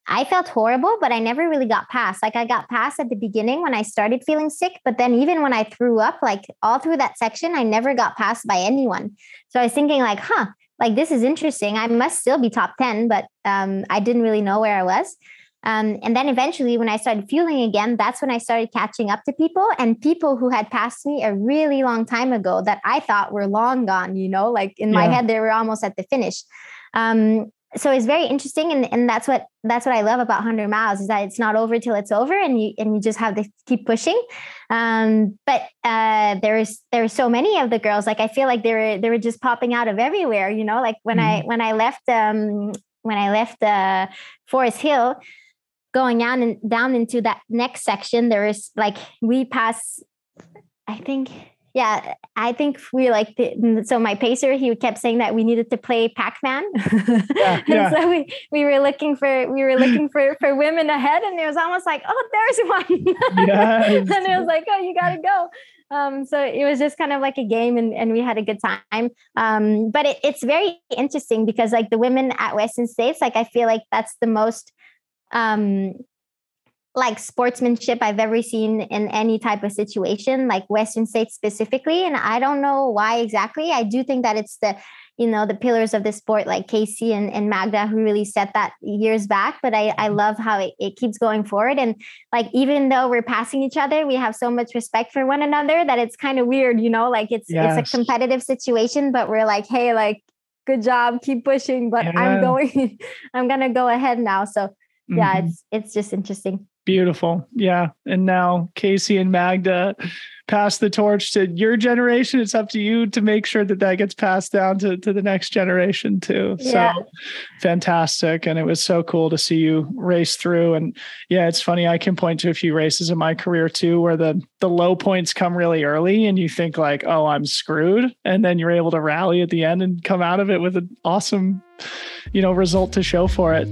I felt horrible, but I never really got past. Like I got past at the beginning when I started feeling sick, but then even when I threw up, like all through that section, I never got passed by anyone. So I was thinking like, huh, like this is interesting. I must still be top 10, but um, I didn't really know where I was. Um, and then eventually, when I started fueling again, that's when I started catching up to people and people who had passed me a really long time ago that I thought were long gone, you know, like in yeah. my head, they were almost at the finish. Um, so it's very interesting and, and that's what that's what i love about 100 miles is that it's not over till it's over and you and you just have to keep pushing um, but uh, there's there's so many of the girls like i feel like they were they were just popping out of everywhere you know like when mm-hmm. i when i left um, when i left uh, forest hill going down and down into that next section, there is like we pass. I think, yeah, I think we like the, so my pacer. He kept saying that we needed to play Pac Man, yeah, yeah. and so we we were looking for we were looking for for women ahead, and it was almost like, oh, there's one, yes. and it was like, oh, you gotta go. Um, so it was just kind of like a game and, and we had a good time. Um, but it, it's very interesting because like the women at Western States, like I feel like that's the most um, like sportsmanship I've ever seen in any type of situation, like Western states specifically. And I don't know why exactly. I do think that it's the, you know, the pillars of the sport, like Kaci and, and Magda, who really set that years back. But I, I love how it, it keeps going forward. And like, even though we're passing each other, we have so much respect for one another that it's kind of weird, you know, like it's, yes. it's a competitive situation, but we're like, hey, like, good job, keep pushing, but yeah. I'm going, I'm going to go ahead now. So, yeah, mm-hmm. it's it's just interesting. Beautiful. Yeah. And now Kaci and Magda pass the torch to your generation. It's up to you to make sure that that gets passed down to, to the next generation too. Yeah. So fantastic. And it was so cool to see you race through. And yeah, it's funny. I can point to a few races in my career too, where the, the low points come really early and you think like, oh, I'm screwed. And then you're able to rally at the end and come out of it with an awesome, you know, result to show for it.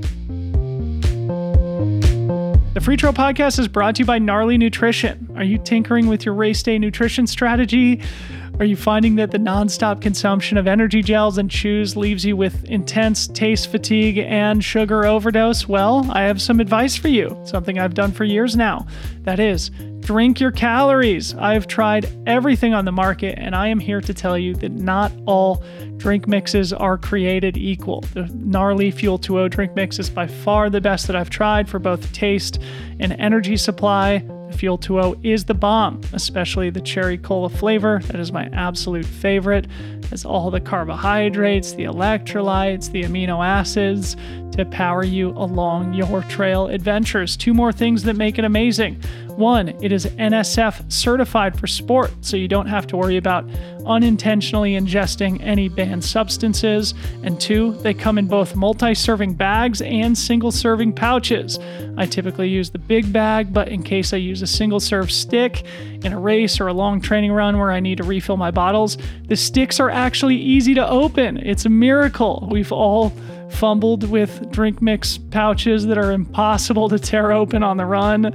The Freetrail Podcast is brought to you by Gnarly Nutrition. Are you tinkering with your race day nutrition strategy? Are you finding that the nonstop consumption of energy gels and chews leaves you with intense taste fatigue and sugar overdose? Well, I have some advice for you, something I've done for years now. That is, drink your calories. I've tried everything on the market, and I am here to tell you that not all drink mixes are created equal. The Gnarly Fuel 2.0 drink mix is by far the best that I've tried for both taste and energy supply. Fuel 2.0 is the bomb, especially the cherry cola flavor. That is my absolute favorite. It has all the carbohydrates, the electrolytes, the amino acids to power you along your trail adventures. Two more things that make it amazing. One, it is NSF certified for sport, so you don't have to worry about unintentionally ingesting any banned substances. And two, they come in both multi serving bags and single serving pouches. I typically use the big bag, but in case I use a single serve stick in a race or a long training run where I need to refill my bottles, the sticks are actually easy to open. It's a miracle. We've all fumbled with drink mix pouches that are impossible to tear open on the run.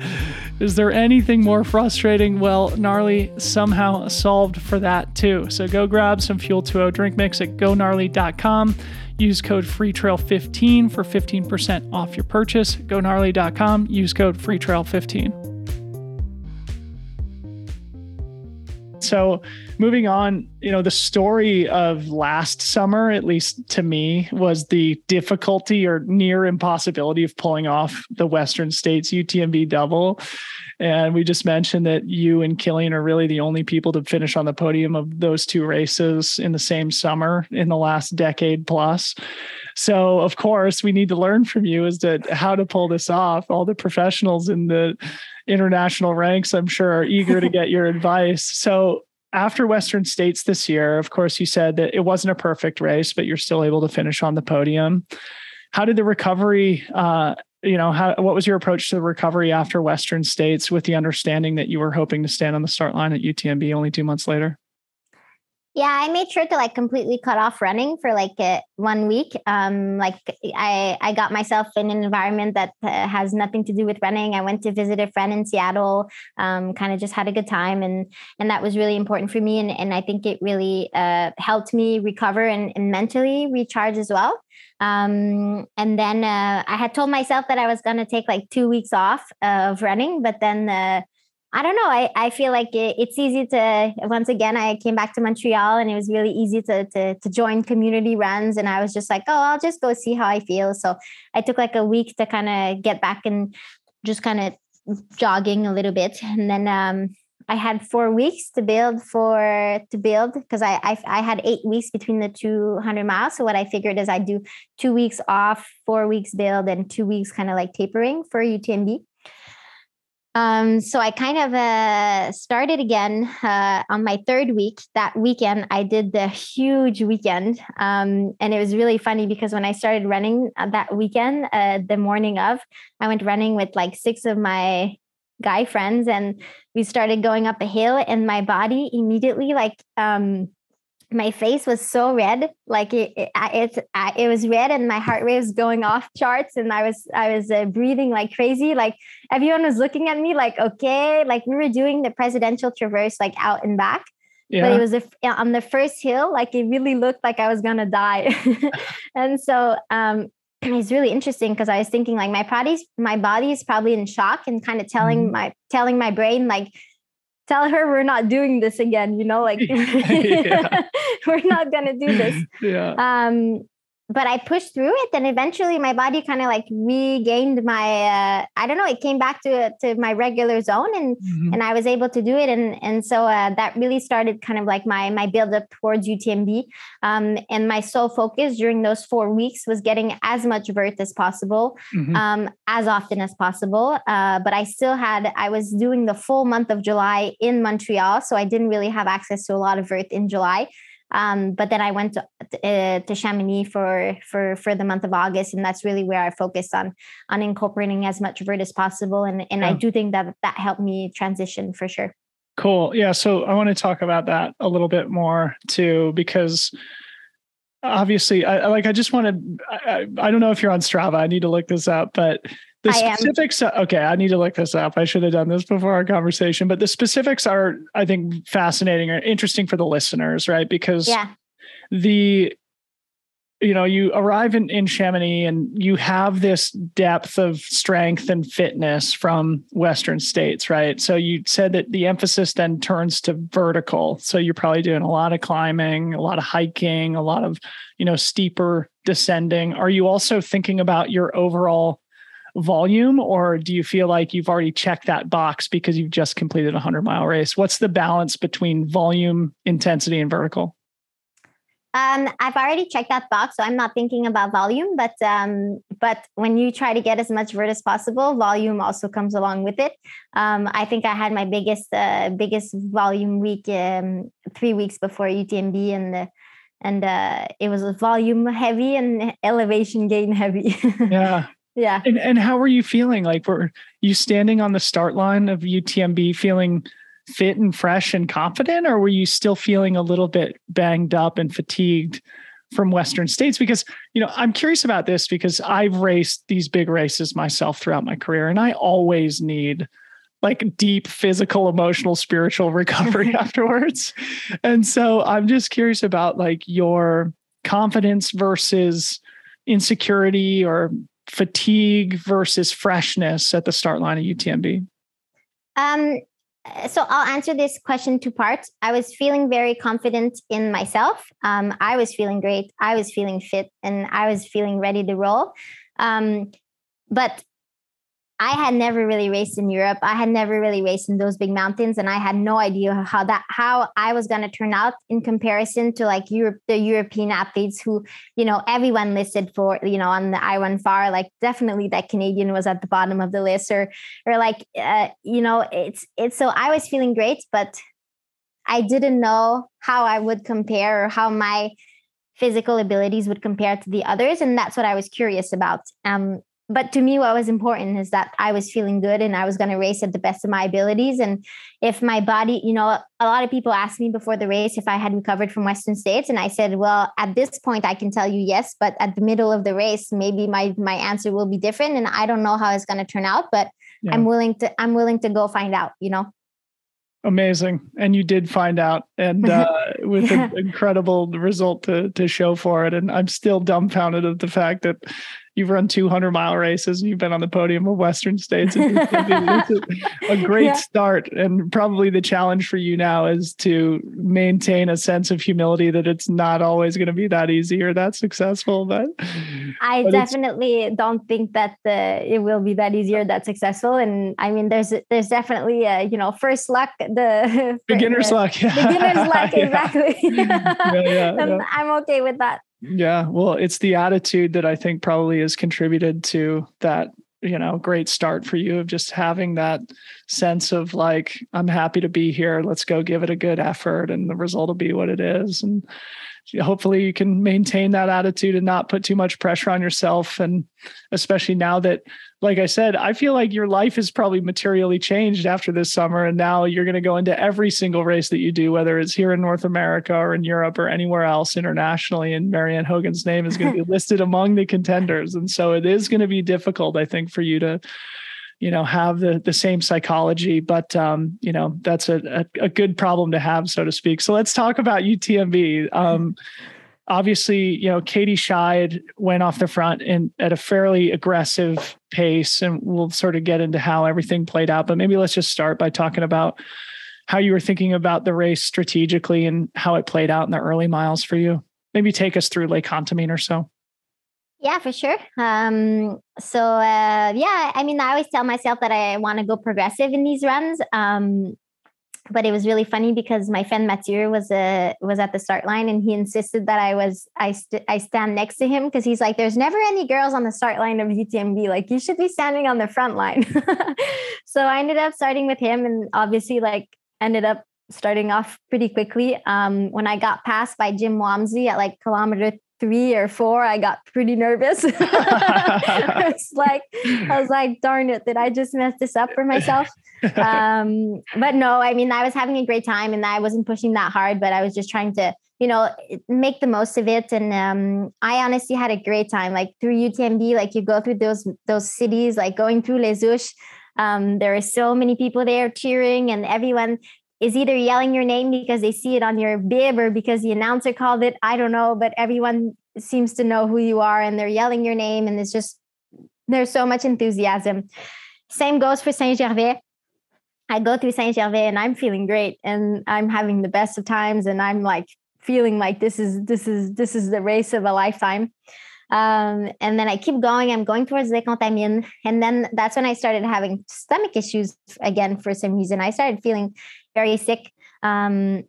Is there anything more frustrating? Well, Gnarly somehow solved for that too. So go grab some Fuel 2.0 drink mix at gonarly.com. Use code FreeTrail15 for 15% off your purchase. GoNarly.com. Use code FreeTrail15. So, moving on, you know, the story of last summer, at least to me, was the difficulty or near impossibility of pulling off the Western States UTMB double. And we just mentioned that you and Kilian are really the only people to finish on the podium of those two races in the same summer in the last decade plus. So, of course, we need to learn from you as to how to pull this off. All the professionals in the international ranks, I'm sure, are eager to get your advice. So, after Western States this year, of course, you said that it wasn't a perfect race, but you're still able to finish on the podium. How did the recovery, uh, you know, how, what was your approach to the recovery after Western States with the understanding that you were hoping to stand on the start line at UTMB only two months later? Yeah, I made sure to like completely cut off running for like uh, one week. Um, like I, I got myself in an environment that uh, has nothing to do with running. I went to visit a friend in Seattle. Um, kind of just had a good time, and and that was really important for me. And and I think it really uh, helped me recover and, and mentally recharge as well. Um, and then uh, I had told myself that I was going to take like two weeks off of running, but then uh, I don't know. I, I feel like it, it's easy to once again I came back to Montreal and it was really easy to, to to join community runs and I was just like, oh, I'll just go see how I feel. So I took like a week to kind of get back and just kind of jogging a little bit. And then um I had four weeks to build for to build because I, I, I had eight weeks between the 200 miles. So what I figured is I do two weeks off, four weeks build, and two weeks kind of like tapering for UTMB. Um, so I kind of uh, started again uh, on my third week. That weekend, I did the huge weekend. Um, and it was really funny because when I started running uh, that weekend, uh, the morning of, I went running with like six of my guy friends and we started going up a hill and my body immediately like um, my face was so red like it it, it, it was red and my heart rate was going off charts and i was i was uh, breathing like crazy like everyone was looking at me like okay like we were doing the presidential traverse like out and back yeah. but it was a, on the first hill like it really looked like i was gonna die and so um it's really interesting because i was thinking like my body's my body is probably in shock and kind of telling mm-hmm. my telling my brain like tell her we're not doing this again you know like we're not gonna do this. Yeah. Um but I pushed through it, and eventually my body kind of like regained my. Uh, I don't know. It came back to to my regular zone, and mm-hmm. and I was able to do it, and and so uh, that really started kind of like my my build up towards UTMB. Um, and my sole focus during those four weeks was getting as much vert as possible, mm-hmm. um, as often as possible. Uh, but I still had. I was doing the full month of July in Montreal, so I didn't really have access to a lot of vert in July. Um, but then I went to, uh, to Chamonix for for for the month of August, and that's really where I focused on on incorporating as much vert as possible. And and yeah. I do think that that helped me transition for sure. Cool. Yeah. So I want to talk about that a little bit more too, because obviously, I like. I just wanted. I, I don't know if you're on Strava. I need to look this up, but The I am. specifics, uh, okay, I need to look this up. I should have done this before our conversation, but the specifics are, I think, fascinating or interesting for the listeners, right? Because Yeah. the you know you arrive in, in chamonix and you have this depth of strength and fitness from western states right so you said that the emphasis then turns to vertical so you're probably doing a lot of climbing a lot of hiking a lot of you know steeper descending are you also thinking about your overall volume or do you feel like you've already checked that box because you've just completed a 100 mile race what's the balance between volume intensity and vertical Um, I've already checked that box, so I'm not thinking about volume. But um, but when you try to get as much vert as possible, volume also comes along with it. Um, I think I had my biggest uh, biggest volume week um, three weeks before UTMB, and the, and uh, it was volume heavy and elevation gain heavy. yeah yeah. And and how were you feeling? Like were you standing on the start line of UTMB feeling fit and fresh and confident, or were you still feeling a little bit banged up and fatigued from Western states? Because you know, I'm curious about this because I've raced these big races myself throughout my career, and I always need like deep physical, emotional, spiritual recovery afterwards. And so I'm just curious about like your confidence versus insecurity or fatigue versus freshness at the start line of UTMB? Um, so I'll answer this question two parts. I was feeling very confident in myself. Um, I was feeling great. I was feeling fit, and I was feeling ready to roll. Um, but I had never really raced in Europe. I had never really raced in those big mountains, and I had no idea how that how I was going to turn out in comparison to like Europe, the European athletes who, you know, everyone listed for you know on the iRunFar. Like definitely that Canadian was at the bottom of the list, or or like uh, you know it's it's so I was feeling great, but I didn't know how I would compare or how my physical abilities would compare to the others, and that's what I was curious about. Um, but to me what was important is that i was feeling good and i was going to race at the best of my abilities and if my body you know a lot of people asked me before the race if i had recovered from western states and i said well at this point i can tell you yes but at the middle of the race maybe my my answer will be different and i don't know how it's going to turn out but yeah. i'm willing to i'm willing to go find out you know amazing and you did find out and uh, with yeah. an incredible result to to show for it and i'm still dumbfounded of the fact that you've run 200 mile races and you've been on the podium of western states it's, a, a, great yeah. start and probably the challenge for you now is to maintain a sense of humility that it's not always going to be that easy or that successful but i but definitely don't think that the, it will be that easy or that successful and i mean there's there's definitely a you know first luck the beginner's the, luck yeah. beginner's luck exactly yeah, and um, yeah. i'm okay with that Yeah, well, it's the attitude that I think probably has contributed to that, you know, great start for you of just having that sense of like, I'm happy to be here. Let's go give it a good effort and the result will be what it is. And hopefully you can maintain that attitude and not put too much pressure on yourself. And especially now that, like I said, I feel like your life has probably materially changed after this summer. And now you're going to go into every single race that you do, whether it's here in North America or in Europe or anywhere else internationally. And Marianne Hogan's name is going to be listed among the contenders. And so it is going to be difficult, I think, for you to you know have the the same psychology but um you know that's a, a, a good problem to have so to speak. So let's talk about utmb um obviously you know Katie Schide went off the front and at a fairly aggressive pace and we'll sort of get into how everything played out but maybe let's just start by talking about how you were thinking about the race strategically and how it played out in the early miles for you. Maybe take us through Les Contamines or so yeah, for sure. Um, so uh, yeah, I mean, I always tell myself that I want to go progressive in these runs. Um, but it was really funny because my friend Mathieu was uh, was at the start line and he insisted that I was I st- I stand next to him because he's like, "There's never any girls on the start line of UTMB. Like, you should be standing on the front line." so I ended up starting with him, and obviously, like, ended up starting off pretty quickly. Um, when I got passed by Jim Walmsley at like kilometer three or four, I got pretty nervous. I was like, I was like, darn it, did I just mess this up for myself? Um, but no, I mean, I was having a great time and I wasn't pushing that hard, but I was just trying to you know, make the most of it. And um, I honestly had a great time. Like through UTMB, like you go through those those cities, like going through Les Houches. Um, there are so many people there cheering, and everyone is either yelling your name because they see it on your bib or because the announcer called it. I don't know, but everyone seems to know who you are, and they're yelling your name, and it's just there's so much enthusiasm. Same goes for Saint Gervais. I go through Saint Gervais and I'm feeling great and I'm having the best of times and I'm like feeling like this is this is this is the race of a lifetime. Um, and then I keep going. I'm going towards Les Contamines, and then that's when I started having stomach issues again for some reason. I started feeling very sick. Um,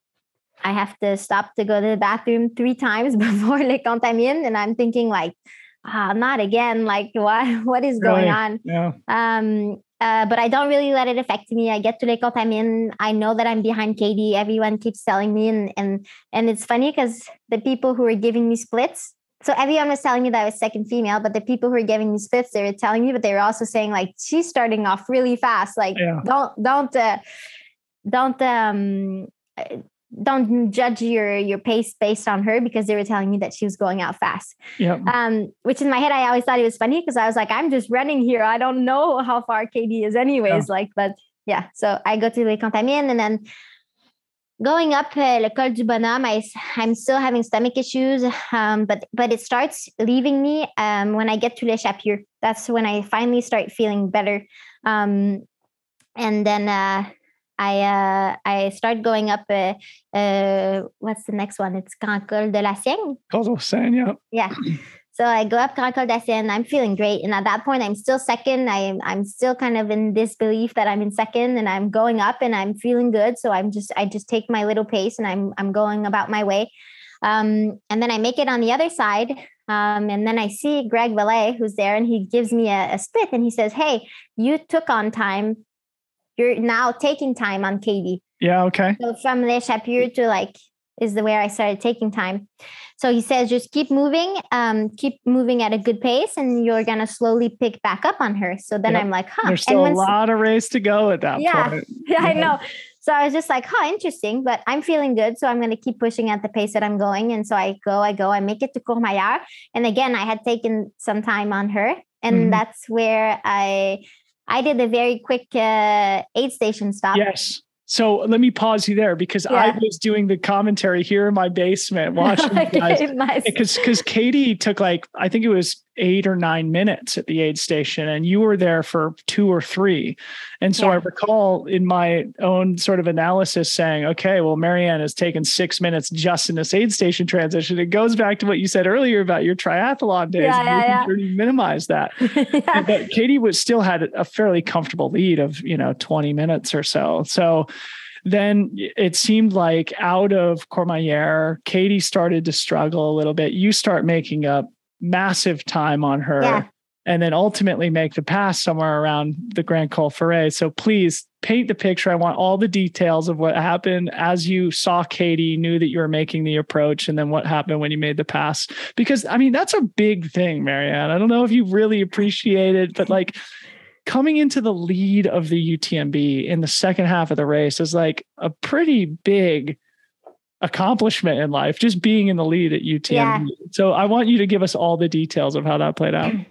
I have to stop to go to the bathroom three times before Les Contamines, and I'm thinking like, ah, not again. Like, what what is going on? Yeah. Um, uh, but I don't really let it affect me. I get to Les Contamines. I know that I'm behind Katie. Everyone keeps telling me, and and and it's funny because the people who are giving me splits. So everyone was telling me that I was second female, but the people who were giving me splits, they were telling me, but they were also saying like she's starting off really fast. Like Yeah. don't don't uh, don't um don't judge your your pace based on her because they were telling me that she was going out fast Yep. um, which in my head I always thought it was funny because I was like, I'm just running here. I don't know how far Katie is, anyways. Like, but yeah, so I go to Les Contamines and then going up uh, Le Col du Bonhomme, I, am still having stomach issues, um, but but it starts leaving me um, when I get to Le Chapieux. That's when I finally start feeling better. Um, and then uh, I uh, I start going up. Uh, uh, what's the next one? It's Grand Col de la Seigne. Calls was saying, yeah. Yeah. So I go up Grand Col de la Seigne. I'm feeling great, and at that point, I'm still second. I'm I'm still kind of in disbelief that I'm in second, and I'm going up, and I'm feeling good. So I'm just I just take my little pace, and I'm I'm going about my way. Um, and then I make it on the other side, um, and then I see Greg Valet, who's there, and he gives me a, a split, and he says, "Hey, you took on time. You're now taking time on Katie." Yeah. Okay. So from Les Chapieux to like is the where I started taking time. So he says, just keep moving, um, keep moving at a good pace, and you're gonna slowly pick back up on her. So then Yep. I'm like, huh. There's still a lot of race to go at that Yeah. point. Yeah, I know. So I was just like, huh, interesting, but I'm feeling good. So I'm going to keep pushing at the pace that I'm going. And so I go, I go, I make it to Courmayeur. And again, I had taken some time on her. And Mhm. that's where I I did a very quick uh, aid station stop. Yes. So let me pause you there because I was doing the commentary here in my basement watching guys. Because because Katie took like I think it was eight or nine minutes at the aid station, and you were there for two or three. And so I recall in my own sort of analysis saying, okay, well, Marianne has taken six minutes just in this aid station transition. It goes back to what you said earlier about your triathlon days. Yeah, and yeah, yeah. sure you minimize that. Yeah. but Katie was still had a fairly comfortable lead of you know 20 minutes or so. So then it seemed like out of Courmayeur, Katie started to struggle a little bit. You start making up massive time on her. Yeah. And then ultimately make the pass somewhere around the Grand Col Ferret. So please paint the picture. I want all the details of what happened as you saw Katie, knew that you were making the approach, and then what happened when you made the pass. Because I mean, that's a big thing, Marianne. I don't know if you really appreciate it, but like coming into the lead of the UTMB in the second half of the race is like a pretty big accomplishment in life, just being in the lead at UTMB. Yeah. So I want you to give us all the details of how that played out.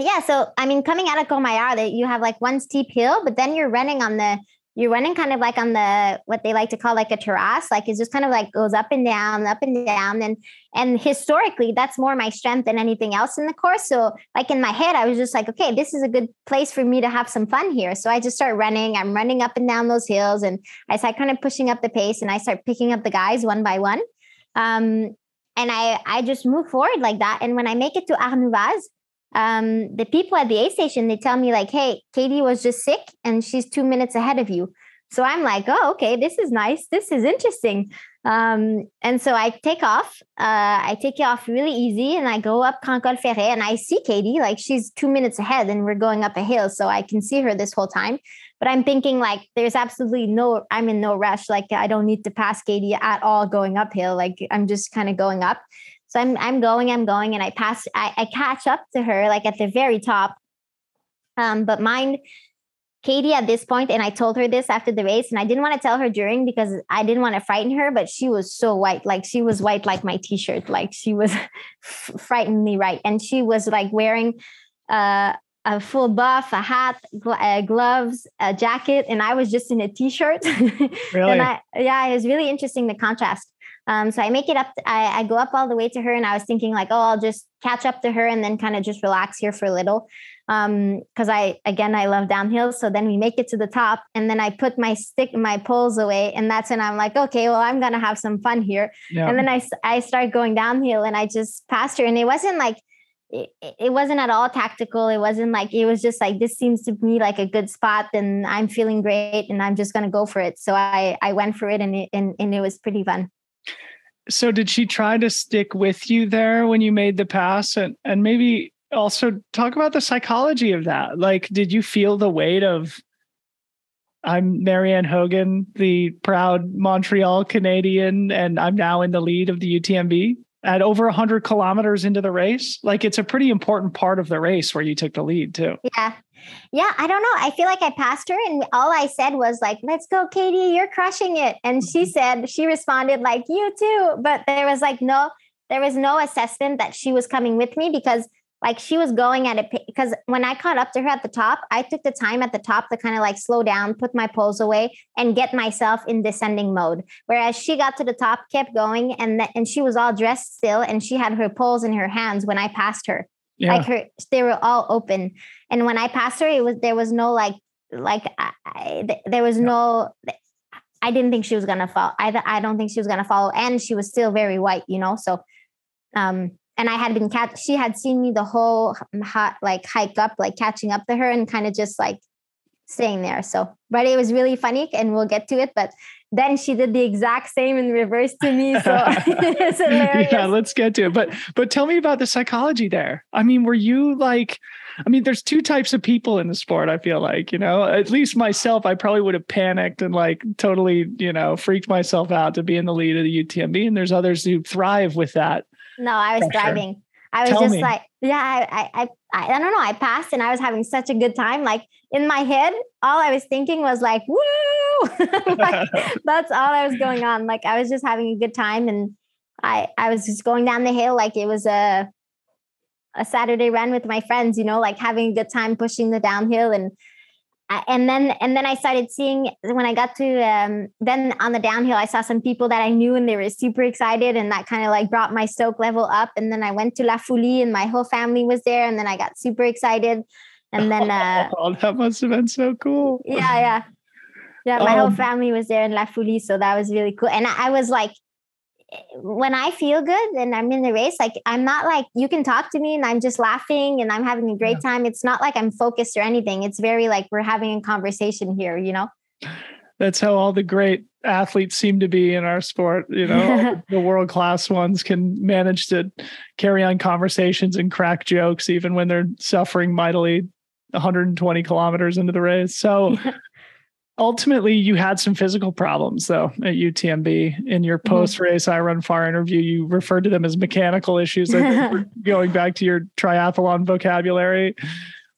Yeah, so I mean, coming out of that you have like one steep hill, but then you're running on the you're running kind of like on the what they like to call like a terrace, like it's just kind of like goes up and down, up and down, and and historically that's more my strength than anything else in the course. So like in my head, I was just like, okay, this is a good place for me to have some fun here. So I just start running. I'm running up and down those hills, and I start kind of pushing up the pace, and I start picking up the guys one by one. Um, and I I just move forward like that. And when I make it to Arnouvaz, um, the people at the aid station they tell me like, "Hey, Katie was just sick, and she's two minutes ahead of you." So I'm like, "Oh, okay, this is nice. This is interesting." Um, and so I take off. Uh, I take it off really easy, and I go up Col Ferret, and I see Katie like she's two minutes ahead, and we're going up a hill, so I can see her this whole time. But I'm thinking like, there's absolutely no. I'm in no rush. Like I don't need to pass Katie at all going uphill. Like I'm just kind of going up. So I'm I'm going, I'm going, and I pass, I, I catch up to her like at the very top. Um, but mind, Katie at this point, and I told her this after the race, and I didn't want to tell her during because I didn't want to frighten her, but she was so white. Like she was white like my t-shirt. Like she was frighteningly right, And she was like wearing uh, a full buff, a hat, gl- uh, gloves, a jacket, and I was just in a t-shirt. Really? and I, yeah, it was really interesting the contrast. Um, so I make it up. I, I go up all the way to her, and I was thinking like, oh, I'll just catch up to her and then kind of just relax here for a little. Um, because I again I love downhill. So then we make it to the top, and then I put my stick, my poles away, and that's when I'm like, okay, well I'm gonna have some fun here. Yeah. And then I I start going downhill, and I just passed her, and it wasn't like it, it wasn't at all tactical. It wasn't like it was just like this seems to me like a good spot, and I'm feeling great, and I'm just gonna go for it. So I I went for it, and it and, and it was pretty fun. So did she try to stick with you there when you made the pass? And and maybe also talk about the psychology of that. Like did you feel the weight of i'm marianne hogan the proud montreal canadian and i'm now in the lead of the utmb at over 100 kilometers into the race? Like it's a pretty important part of the race where you took the lead too. Yeah. Yeah. I don't know. I feel like I passed her and all I said was like, let's go, Katie, you're crushing it. And she mm-hmm. said, she responded like, you too. But there was like no, there was no assessment that she was coming with me because like she was going at it because when I caught up to her at the top, I took the time at the top to kind of like slow down, put my poles away, and get myself in descending mode. Whereas she got to the top, kept going, and th- and she was all dressed still, and she had her poles in her hands when I passed her yeah like her they were all open and when i passed her it was there was no like like I, there was no i didn't think she was gonna fall i, I don't think she was gonna follow. And she was still very white you know so um and i had been cat she had seen me the whole hot like hike up like catching up to her and kind of just like staying there. So but it was really funny and we'll get to it but then she did the exact same in reverse to me so it's hilarious. yeah let's get to it. But but tell me about the psychology there. I mean were you like i mean there's two types of people in the sport i feel like you know at least myself i probably would have panicked and like totally you know freaked myself out to be in the lead of the utmb and there's others who thrive with that No, I was Pressure. driving. I was Tell just me. like, yeah, I, I, I, I don't know. I passed and I was having such a good time. Like in my head, all I was thinking was like, woo! like, that's all I was going on. Like I was just having a good time, and I, I was just going down the hill like it was a, a Saturday run with my friends. You know, like having a good time pushing the downhill and. And then, and then I started seeing when I got to um, then on the downhill, I saw some people that I knew and they were super excited, and that kind of like brought my stoke level up. And then I went to La Fouly, and my whole family was there, and then I got super excited. And then, uh, oh that must have been so cool yeah, yeah, yeah, my whole Um, family was there in La Fouly, so that was really cool. And I, I was like, when I feel good and I'm in the race, like I'm not like you can talk to me and I'm just laughing and I'm having a great time. It's not like I'm focused or anything. It's very like we're having a conversation here, you know. that's how all the great athletes seem to be in our sport you know the world class ones can manage to carry on conversations and crack jokes even when they're suffering mightily 120 kilometers into the race so ultimately you had some physical problems though at UTMB in your post race iRunFar interview you referred to them as mechanical issues. I think going back to your triathlon vocabulary.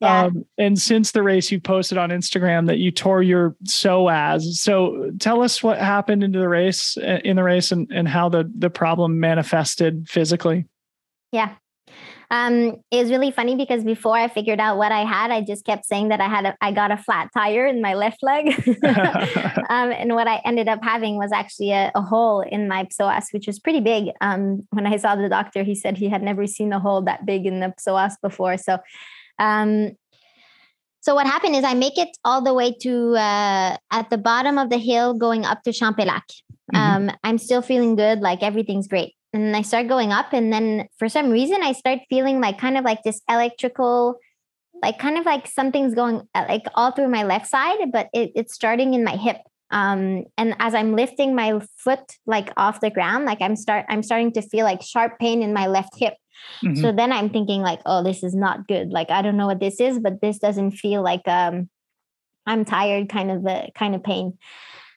Yeah. um, and since the race you posted on Instagram that you tore your psoas so tell us what happened into the race uh, in the race and, and how the the problem manifested physically. Yeah. Um, it was really funny because before I figured out what I had, I just kept saying that I had a, I got a flat tire in my left leg. um, and what I ended up having was actually a, a hole in my psoas, which was pretty big. Um, when I saw the doctor, he said he had never seen a hole that big in the psoas before. So, um, so what happened is I make it all the way to uh, at the bottom of the hill going up to Champex-Lac. Mhm. Um, I'm still feeling good, like everything's great. And then I start going up, and then for some reason I start feeling like kind of like this electrical, like kind of like something's going uh, like all through my left side, but it, it's starting in my hip. Um, and as I'm lifting my foot like off the ground, like I'm start I'm starting to feel like sharp pain in my left hip. Mhm. So then I'm thinking like, oh, this is not good. Like I don't know what this is, but this doesn't feel like um I'm tired kind of a kind of pain.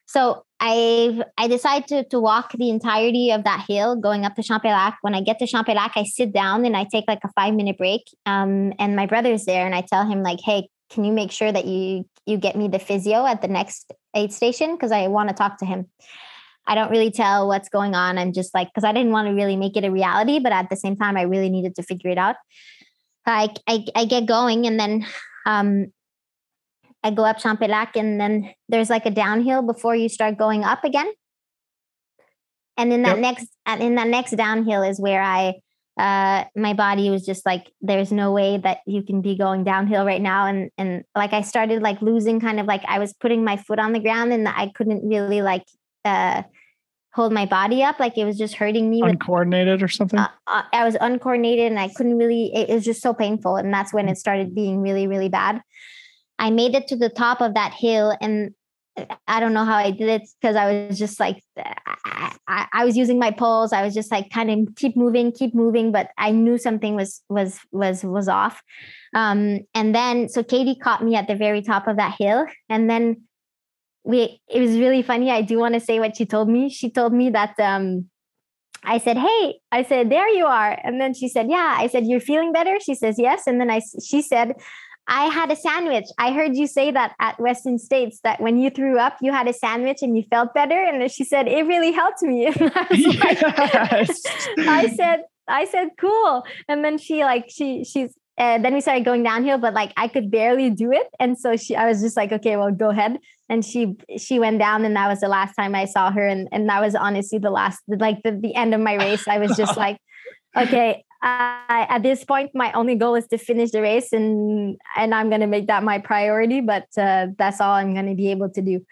So I I decide to to walk the entirety of that hill going up to Champex-Lac. When I get to Champex-Lac, I sit down and I take like a five minute break. Um, and my brother's there, and I tell him like, "Hey, can you make sure that you you get me the physio at the next aid station because I want to talk to him. I don't really tell what's going on. I'm just like because I didn't want to really make it a reality, but at the same time, I really needed to figure it out. I I, I get going and then um, I go up Champex-Lac and then there's like a downhill before you start going up again. And in that yep. next in that next downhill is where I uh my body was just like there's no way that you can be going downhill right now. And and like I started like losing kind of like I was putting my foot on the ground and I couldn't really like uh hold my body up. Like it was just hurting me uncoordinated with, or something? Uh, uh, i was uncoordinated and i couldn't really it, it was just so painful and that's when it started being really really bad i made it to the top of that hill and I don't know how I did it because I was just like I, I, I, was using my poles. I was just like kind of keep moving, keep moving, but I knew something was was was was off. Um, and then so Katie caught me at the very top of that hill, and then we it was really funny. I do want to say what she told me. She told me that um, I said, "Hey," I said, "There you are," and then she said, "Yeah." I said, "You're feeling better?" She says, "Yes," and then I she said I had a sandwich. I heard you say that at Western States that when you threw up, you had a sandwich and you felt better. And then she said, it really helped me. And I was yes. like, I said, I said, cool. And then she like, she, she's, uh, then we started going downhill, but like I could barely do it. And so she, I was just like, okay, well, go ahead. And she, she went down and that was the last time I saw her. And, and that was honestly the last, like the, the end of my race. I was just like, okay, I, at this point, my only goal is to finish the race, and and I'm going to make that my priority. But uh, that's all I'm going to be able to do.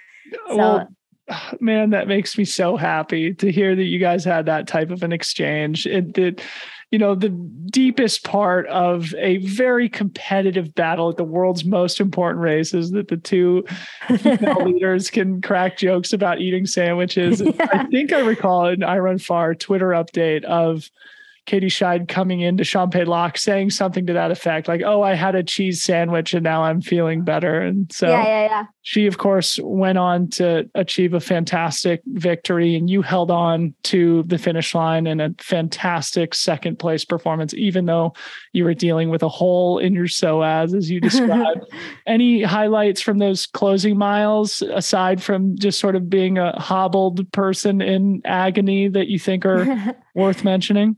So, well, man, that makes me so happy to hear that you guys had that type of an exchange. It did. You know, the deepest part of a very competitive battle at the world's most important race is that the two leaders can crack jokes about eating sandwiches. Yeah. I think I recall an iRunFar Twitter update of Katie Schide coming into Champex saying something to that effect, like, "Oh, I had a cheese sandwich and now I'm feeling better." And so, yeah, yeah, yeah. She, of course, went on to achieve a fantastic victory, and you held on to the finish line in a fantastic second place performance, even though you were dealing with a hole in your psoas, as you described. Any highlights from those closing miles, aside from just sort of being a hobbled person in agony, that you think are worth mentioning?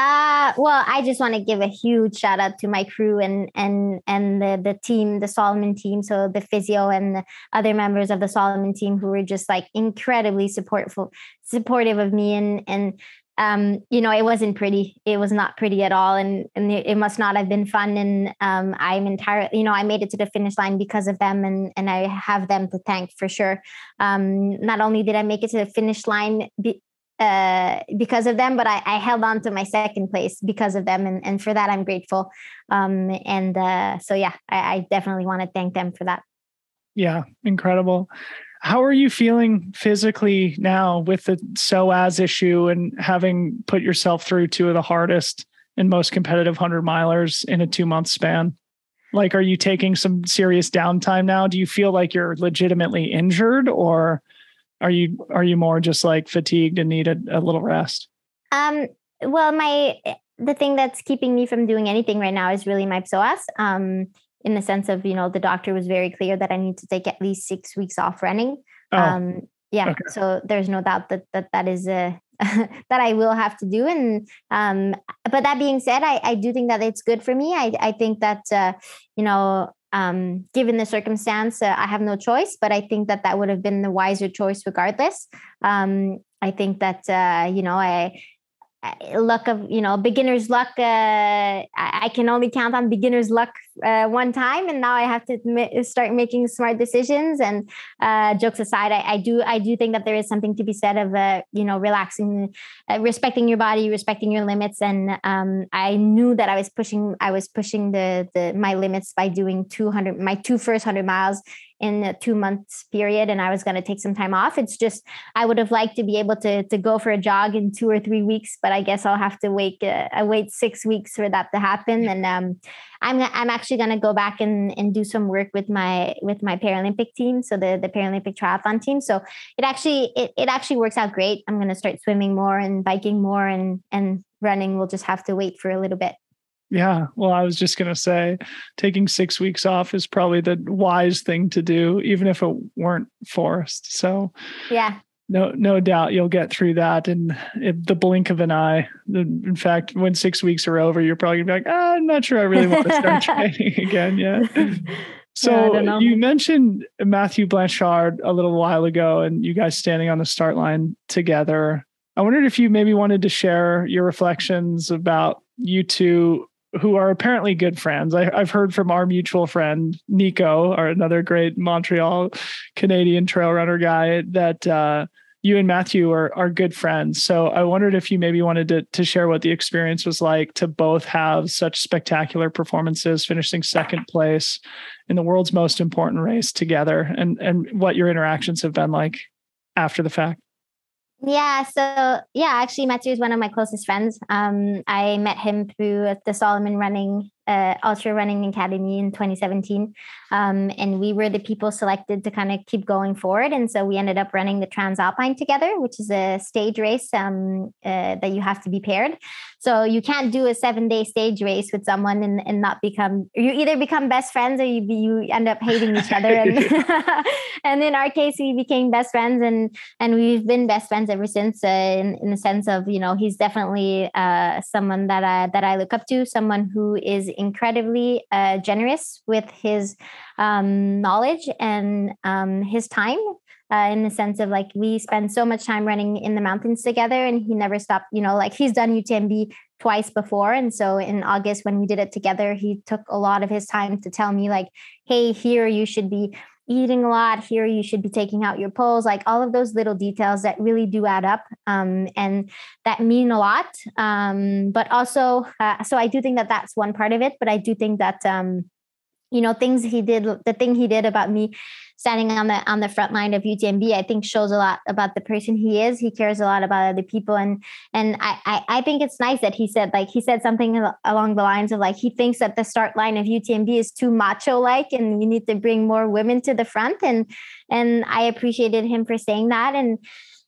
Uh, well, I just want to give a huge shout out to my crew and and and the the team, the Salomon team, so the physio and the other members of the Salomon team who were just like incredibly supportful, supportive of me and and um, you know, it wasn't pretty. It was not pretty at all, and and it must not have been fun. And um, I'm entirely, you know, I made it to the finish line because of them, and and I have them to thank for sure. Um, not only did I make it to the finish line be, uh, because of them, but I, I, held on to my second place because of them, and, and for that I'm grateful. Um, and uh, so yeah, I, I definitely want to thank them for that. Yeah, incredible. How are you feeling physically now with the psoas issue and having put yourself through two of the hardest and most competitive hundred milers in a two month span? Like, are you taking some serious downtime now? Do you feel like you're legitimately injured or? Are you are you more just like fatigued and need a, a little rest? Um, well, my the thing that's keeping me from doing anything right now is really my psoas. Um, in the sense of you know the doctor was very clear that I need to take at least six weeks off running. Oh. Um, yeah, okay. so there's no doubt that that that is a that I will have to do. And um, but that being said, I I do think that it's good for me. I I think that uh, you know um, given the circumstance, uh, I have no choice, but I think that that would have been the wiser choice regardless. Um, I think that, uh, you know, I, luck of you know beginner's luck uh, I, can only count on beginner's luck uh, one time. And now i have to ma- start making smart decisions. And uh, jokes aside I, I, do i do think that there is something to be said of uh, you know relaxing uh, respecting your body respecting your limits. And um, i knew that i was pushing i was pushing the the my limits by doing 200 my two first 100 miles in a two months period and I was going to take some time off. It's just I would have liked to be able to to go for a jog in two or three weeks, but I guess I'll have to wait uh, wait six weeks for that to happen. And um, I'm I'm actually going to go back and and do some work with my with my Paralympic team, so the the Paralympic triathlon team. So it actually it it actually works out great. I'm going to start swimming more and biking more and and running. We'll just have to wait for a little bit. Yeah. Well, I was just going to say taking six weeks off is probably the wise thing to do, even if it weren't forced. So, yeah. No, no doubt you'll get through that in, the blink of an eye. In fact, when six weeks are over, you're probably gonna be like, oh, I'm not sure I really want to start training again yet. So yeah, you mentioned Mathieu Blanchard a little while ago, and you guys standing on the start line together. I wondered if you maybe wanted to share your reflections about you two who are apparently good friends. I, have heard from our mutual friend Nico, or another great Montreal Canadian trail runner guy, that uh, you and Mathieu are are good friends. So I wondered if you maybe wanted to to share what the experience was like to both have such spectacular performances, finishing second place in the world's most important race together, and and what your interactions have been like after the fact. Yeah, so yeah, actually, Mathieu is one of my closest friends. Um, I met him through the Salomon Running uh, Ultra Running Academy in 2017, um, and we were the people selected to kind of keep going forward. And so we ended up running the Transalpine together, which is a stage race um, uh, that you have to be paired. So you can't do a seven day stage race with someone and, and not become, you either become best friends or you, you end up hating each other. And, and in our case, we became best friends and, and we've been best friends ever since uh, in, in the sense of, you know, he's definitely uh, someone that I, that I look up to, someone who is incredibly uh, generous with his um, knowledge and um, his time uh, in the sense of like we spend so much time running in the mountains together and he never stopped you know like he's done utmb twice before and so in august when we did it together he took a lot of his time to tell me like hey here you should be eating a lot here you should be taking out your poles like all of those little details that really do add up um, and that mean a lot um, but also uh, so i do think that that's one part of it but i do think that um, you know things he did the thing he did about me standing on the on the front line of UTMB, I think shows a lot about the person he is. He cares a lot about other people, and and I I, I think it's nice that he said like he said something along the lines of like he thinks that the start line of UTMB is too macho like, and we need to bring more women to the front, and and I appreciated him for saying that, and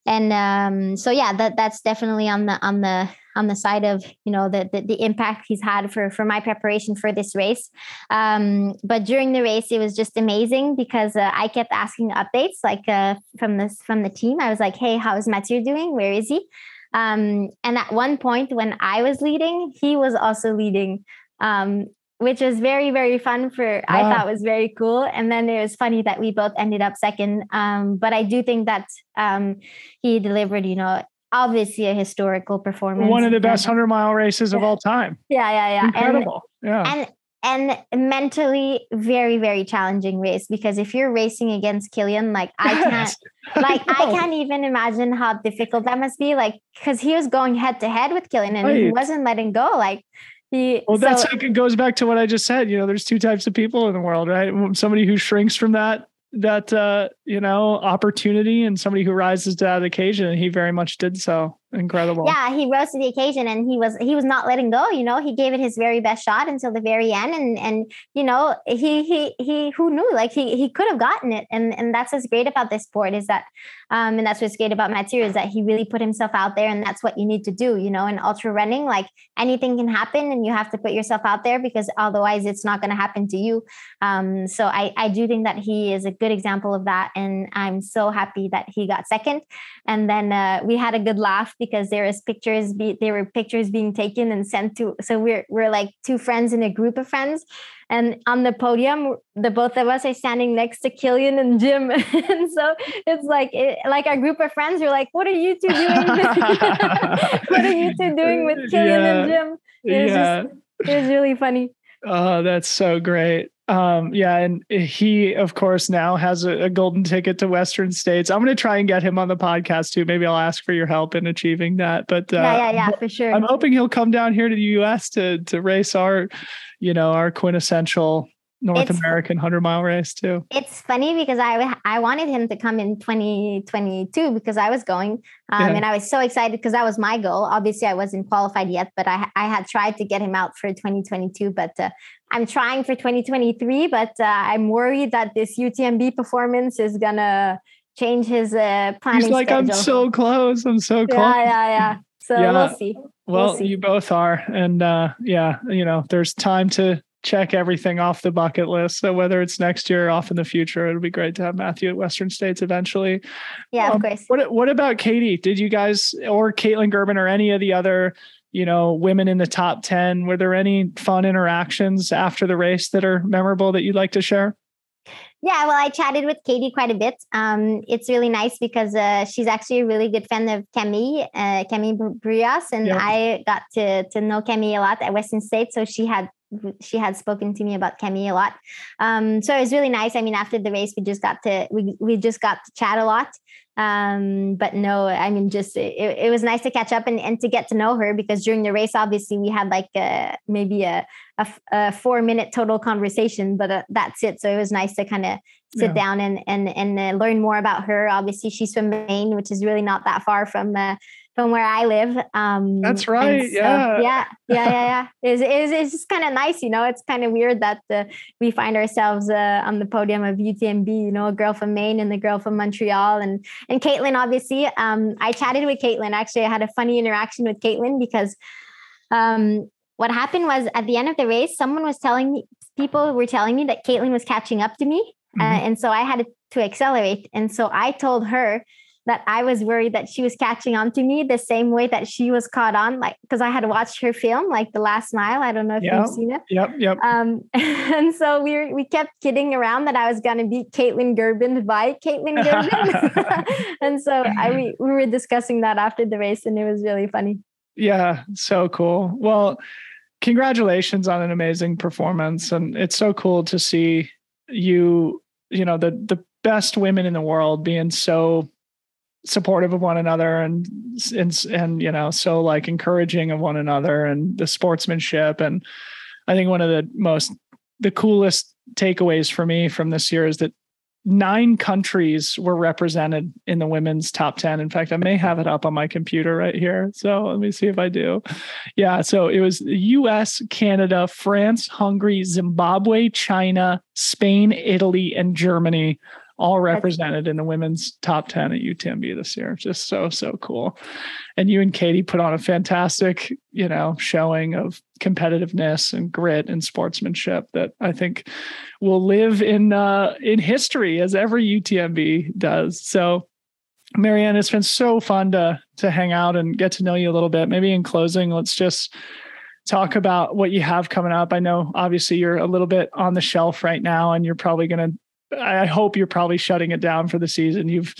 and um, so yeah, that that's definitely on the on the on the side of you know the, the, the impact he's had for for my preparation for this race. Um, but during the race it was just amazing because uh, i kept asking updates like uh, from this from the team. I was like hey how is mathieu doing? Where is he? Um, and at one point when i was leading he was also leading um, which was very very fun for wow. i thought was very cool. And then it was funny that we both ended up second. Um, but i do think that um, he delivered you know obviously a historical performance. One of the best hundred mile races of all time. Yeah, yeah, yeah. Incredible. And, yeah. And and mentally very very challenging race because if you're racing against Kilian like I can't like I, I, can't even imagine how difficult that must be like cuz he was going head to head with Kilian and right. he wasn't letting go like he, well that's like it goes back to what I just said you know there's two types of people in the world right somebody who shrinks from that that uh, you know opportunity and somebody who rises to that occasion and he very much did so incredible. Yeah he rose to the occasion and he was he was not letting go you know? He gave it his very best shot until the very end and and you know he he he who knew? Like he he could have gotten it. And and that's what's great about this sport is that um and that's what's great about Mathieu is that he really put himself out there and that's what you need to do you know? In ultra running like anything can happen and you have to put yourself out there because otherwise it's not going to happen to you. Um so i i do think that he is a good example of that and i'm so happy that he got second. And then uh, we had a good laugh because there was pictures be there were pictures being taken and sent to so we're we're like two friends in a group of friends. And on the podium the both of us are standing next to Kilian and Jim. And so it's like it, like our group of friends are like what are you two doing? What are you two doing with Kilian yeah. and Jim? It was yeah. just it was really funny. Oh that's so great um, yeah, and he, of course, now has a, a golden ticket to Western States. I'm going to try and get him on the podcast too. Maybe I'll ask for your help in achieving that. But uh, yeah, yeah, yeah, for sure. I'm hoping he'll come down here to the U.S. to to race our, you know, our quintessential North it's, American 100 mile race too. It's funny because I I wanted him to come in 2022 because I was going um, yeah. and I was so excited because that was my goal. Obviously, I wasn't qualified yet, but I I had tried to get him out for 2022, but uh, I'm trying for 2023. But uh, I'm worried that this UTMB performance is gonna change his uh, planning. He's like, schedule. I'm so close. I'm so close. Yeah, yeah, yeah. So yeah. we'll see. Well, we'll you both are. And uh, yeah, you know, there's time to check everything off the bucket list. So whether it's next year or off in the future, it'll be great to have Mathieu at Western States eventually. Yeah, um, of course. What what about Katie? Did you guys or Kaytlyn Gerbin or any of the other, you know, women in the top 10, were there any fun interactions after the race that are memorable that you'd like to share? Yeah, well, I chatted with Katie quite a bit. Um, it's really nice because uh, she's actually a really good friend of Cami, uh, Cami Bruyas, and yeah. I got to to know Cami a lot at Western State. So she had she had spoken to me about Cami a lot. Um, so it was really nice. I mean, after the race, we just got to we we just got to chat a lot. Um, but no, I mean, just it, it was nice to catch up and, and to get to know her because during the race, obviously, we had like a, maybe a, a, a four minute total conversation, but uh, that's it. So it was nice to kind of sit yeah. down and and and uh, learn more about her. Obviously, she's from Maine, which is really not that far from uh, from where I live. Um, That's right. So, yeah. Yeah. Yeah. Yeah. Yeah. it's, it's, it's just kind of nice. You know, it's kind of weird that uh, we find ourselves uh, on the podium of UTMB, you know, a girl from Maine and the girl from Montreal. And, and Kaytlyn, obviously, um, I chatted with Kaytlyn. Actually, I had a funny interaction with Kaytlyn because um, what happened was at the end of the race, someone was telling me, people were telling me that Kaytlyn was catching up to me. Uh, mm-hmm. Uh, and so I had to accelerate. And so I told her that I was worried that she was catching on to me the same way that she was caught on, like because I had watched her film, like The Last Mile. I don't know if yep. you've seen it. Yep, yep. Um, and so we we kept kidding around that I was going to beat Kaytlyn Gerbin by Kaytlyn Gerbin, and so I we, we were discussing that after the race, and it was really funny. Yeah, so cool. Well, congratulations on an amazing performance, and it's so cool to see you. You know the the best women in the world being so supportive of one another and and and you know so like encouraging of one another and the sportsmanship. And i think one of the most the coolest takeaways for me from this year is that nine countries were represented in the women's top 10 in fact i may have it up on my computer right here. So let me see if i do. Yeah so it was us canada france hungary zimbabwe china spain italy and germany all represented in the women's top 10 at UTMB this year. Just so, so cool. And you and Katie put on a fantastic, you know, showing of competitiveness and grit and sportsmanship that I think will live in uh, in history as every UTMB does. So Marianne, it's been so fun to to hang out and get to know you a little bit. Maybe in closing, let's just talk about what you have coming up. I know obviously you're a little bit on the shelf right now and you're probably going to I hope you're probably shutting it down for the season. You've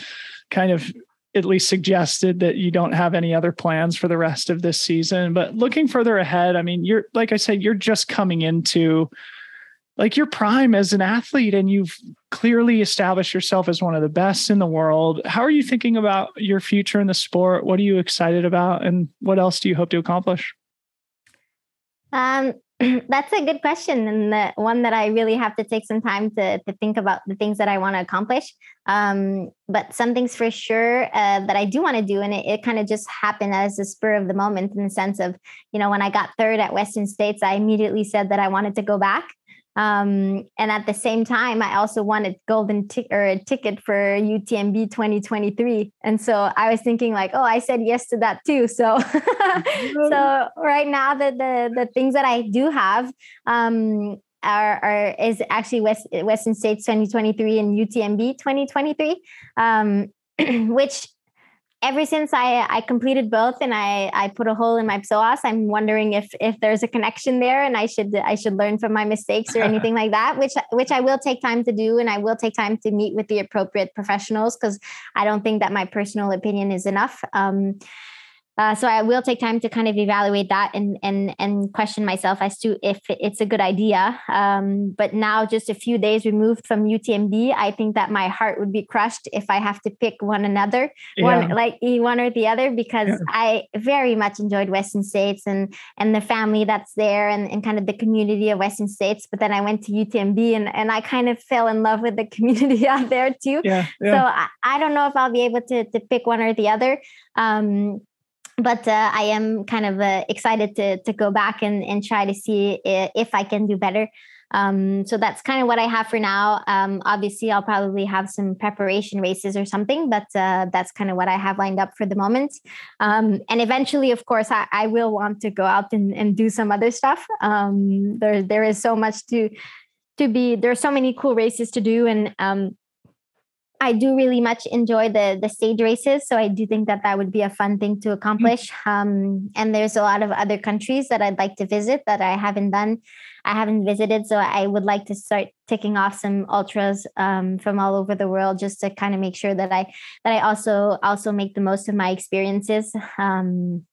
kind of at least suggested that you don't have any other plans for the rest of this season. But looking further ahead, I mean, you're like I said, you're just coming into like your prime as an athlete and you've clearly established yourself as one of the best in the world. How are you thinking about your future in the sport? What are you excited about and what else do you hope to accomplish? Um, that's a good question and the one that i really have to take some time to, to think about the things that i want to accomplish. Um, but some things for sure uh, that i do want to do and it, it kind of just happened as a spur of the moment in the sense of you know when i got third at western states i immediately said that i wanted to go back um, and at the same time, I also wanted golden tick or a ticket for UTMB 2023. And so I was thinking like, oh, I said yes to that too. So, so right now the, the, the things that I do have, um, are, are is actually West, Western States 2023 and UTMB 2023, um, which ever since I, I completed both and I, I put a hole in my psoas, I'm wondering if if there's a connection there and I should I should learn from my mistakes or anything like that, which which I will take time to do and I will take time to meet with the appropriate professionals because I don't think that my personal opinion is enough. Um, uh, so I will take time to kind of evaluate that and and and question myself as to if it's a good idea. Um, but now, just a few days removed from UTMB, I think that my heart would be crushed if I have to pick one another, yeah. one like one or the other, because yeah. I very much enjoyed Western States and and the family that's there and, and kind of the community of Western States. But then I went to UTMB and and I kind of fell in love with the community out there too. Yeah, so I, I don't know if I'll be able to to pick one or the other. Um, but uh, I am kind of uh, excited to to go back and, and try to see if I can do better. Um, so that's kind of what I have for now. Um, obviously, I'll probably have some preparation races or something, but uh, that's kind of what I have lined up for the moment. Um, and eventually, of course, I, I, will want to go out and, and do some other stuff. Um, there, there is so much to to be. There are so many cool races to do, and um, I do really much enjoy the the stage races, so I do think that that would be a fun thing to accomplish. Um, and there's a lot of other countries that I'd like to visit that I haven't done, I haven't visited. So I would like to start ticking off some ultras um, from all over the world, just to kind of make sure that I that I also also make the most of my experiences. Um,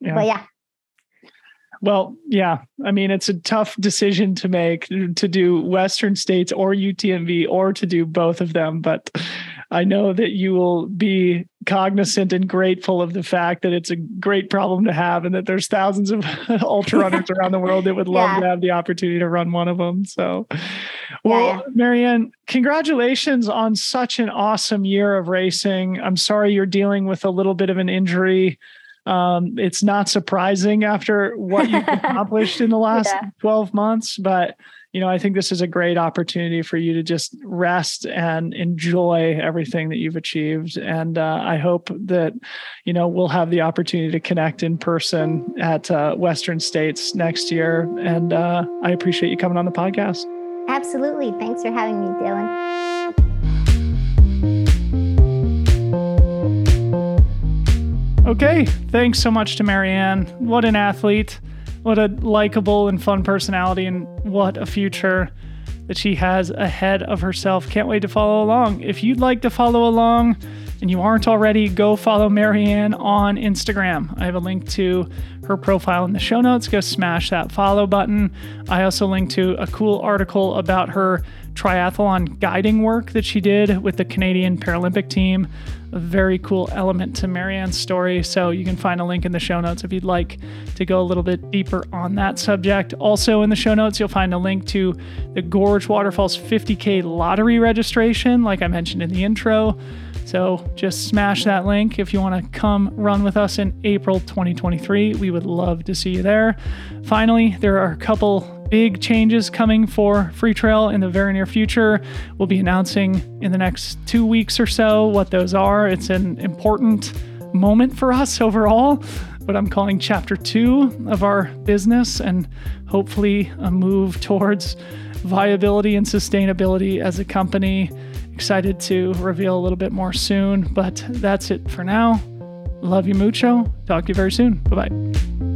yeah. But yeah, well, yeah. I mean, it's a tough decision to make to do Western States or UTMB or to do both of them. But I know that you will be cognizant and grateful of the fact that it's a great problem to have and that there's thousands of ultra runners around the world that would love yeah. to have the opportunity to run one of them. So, well, yeah. Marianne, congratulations on such an awesome year of racing. I'm sorry you're dealing with a little bit of an injury um, it's not surprising after what you've accomplished in the last yeah. 12 months, but you know, I think this is a great opportunity for you to just rest and enjoy everything that you've achieved. And uh, I hope that, you know, we'll have the opportunity to connect in person at uh, Western States next year. And uh, I appreciate you coming on the podcast. Absolutely. Thanks for having me, Dylan. Okay, thanks so much to Marianne. What an athlete. What a likable and fun personality, and what a future that she has ahead of herself. Can't wait to follow along. If you'd like to follow along and you aren't already, go follow Marianne on Instagram. I have a link to her profile in the show notes. Go smash that follow button. I also link to a cool article about her triathlon guiding work that she did with the Canadian Paralympic team. A very cool element to Marianne's story. So you can find a link in the show notes if you'd like to go a little bit deeper on that subject. Also, in the show notes, you'll find a link to the Gorge Waterfalls 50K lottery registration, like I mentioned in the intro. So just smash that link if you want to come run with us in April 2023. We would love to see you there. Finally, there are a couple big changes coming for Free Freetrail in the very near future. We'll be announcing in the next two weeks or so what those are. It's an important moment for us overall, but I'm calling chapter two of our business and hopefully a move towards viability and sustainability as a company. Excited to reveal a little bit more soon, but that's it for now. Love you mucho. Talk to you very soon. Bye bye.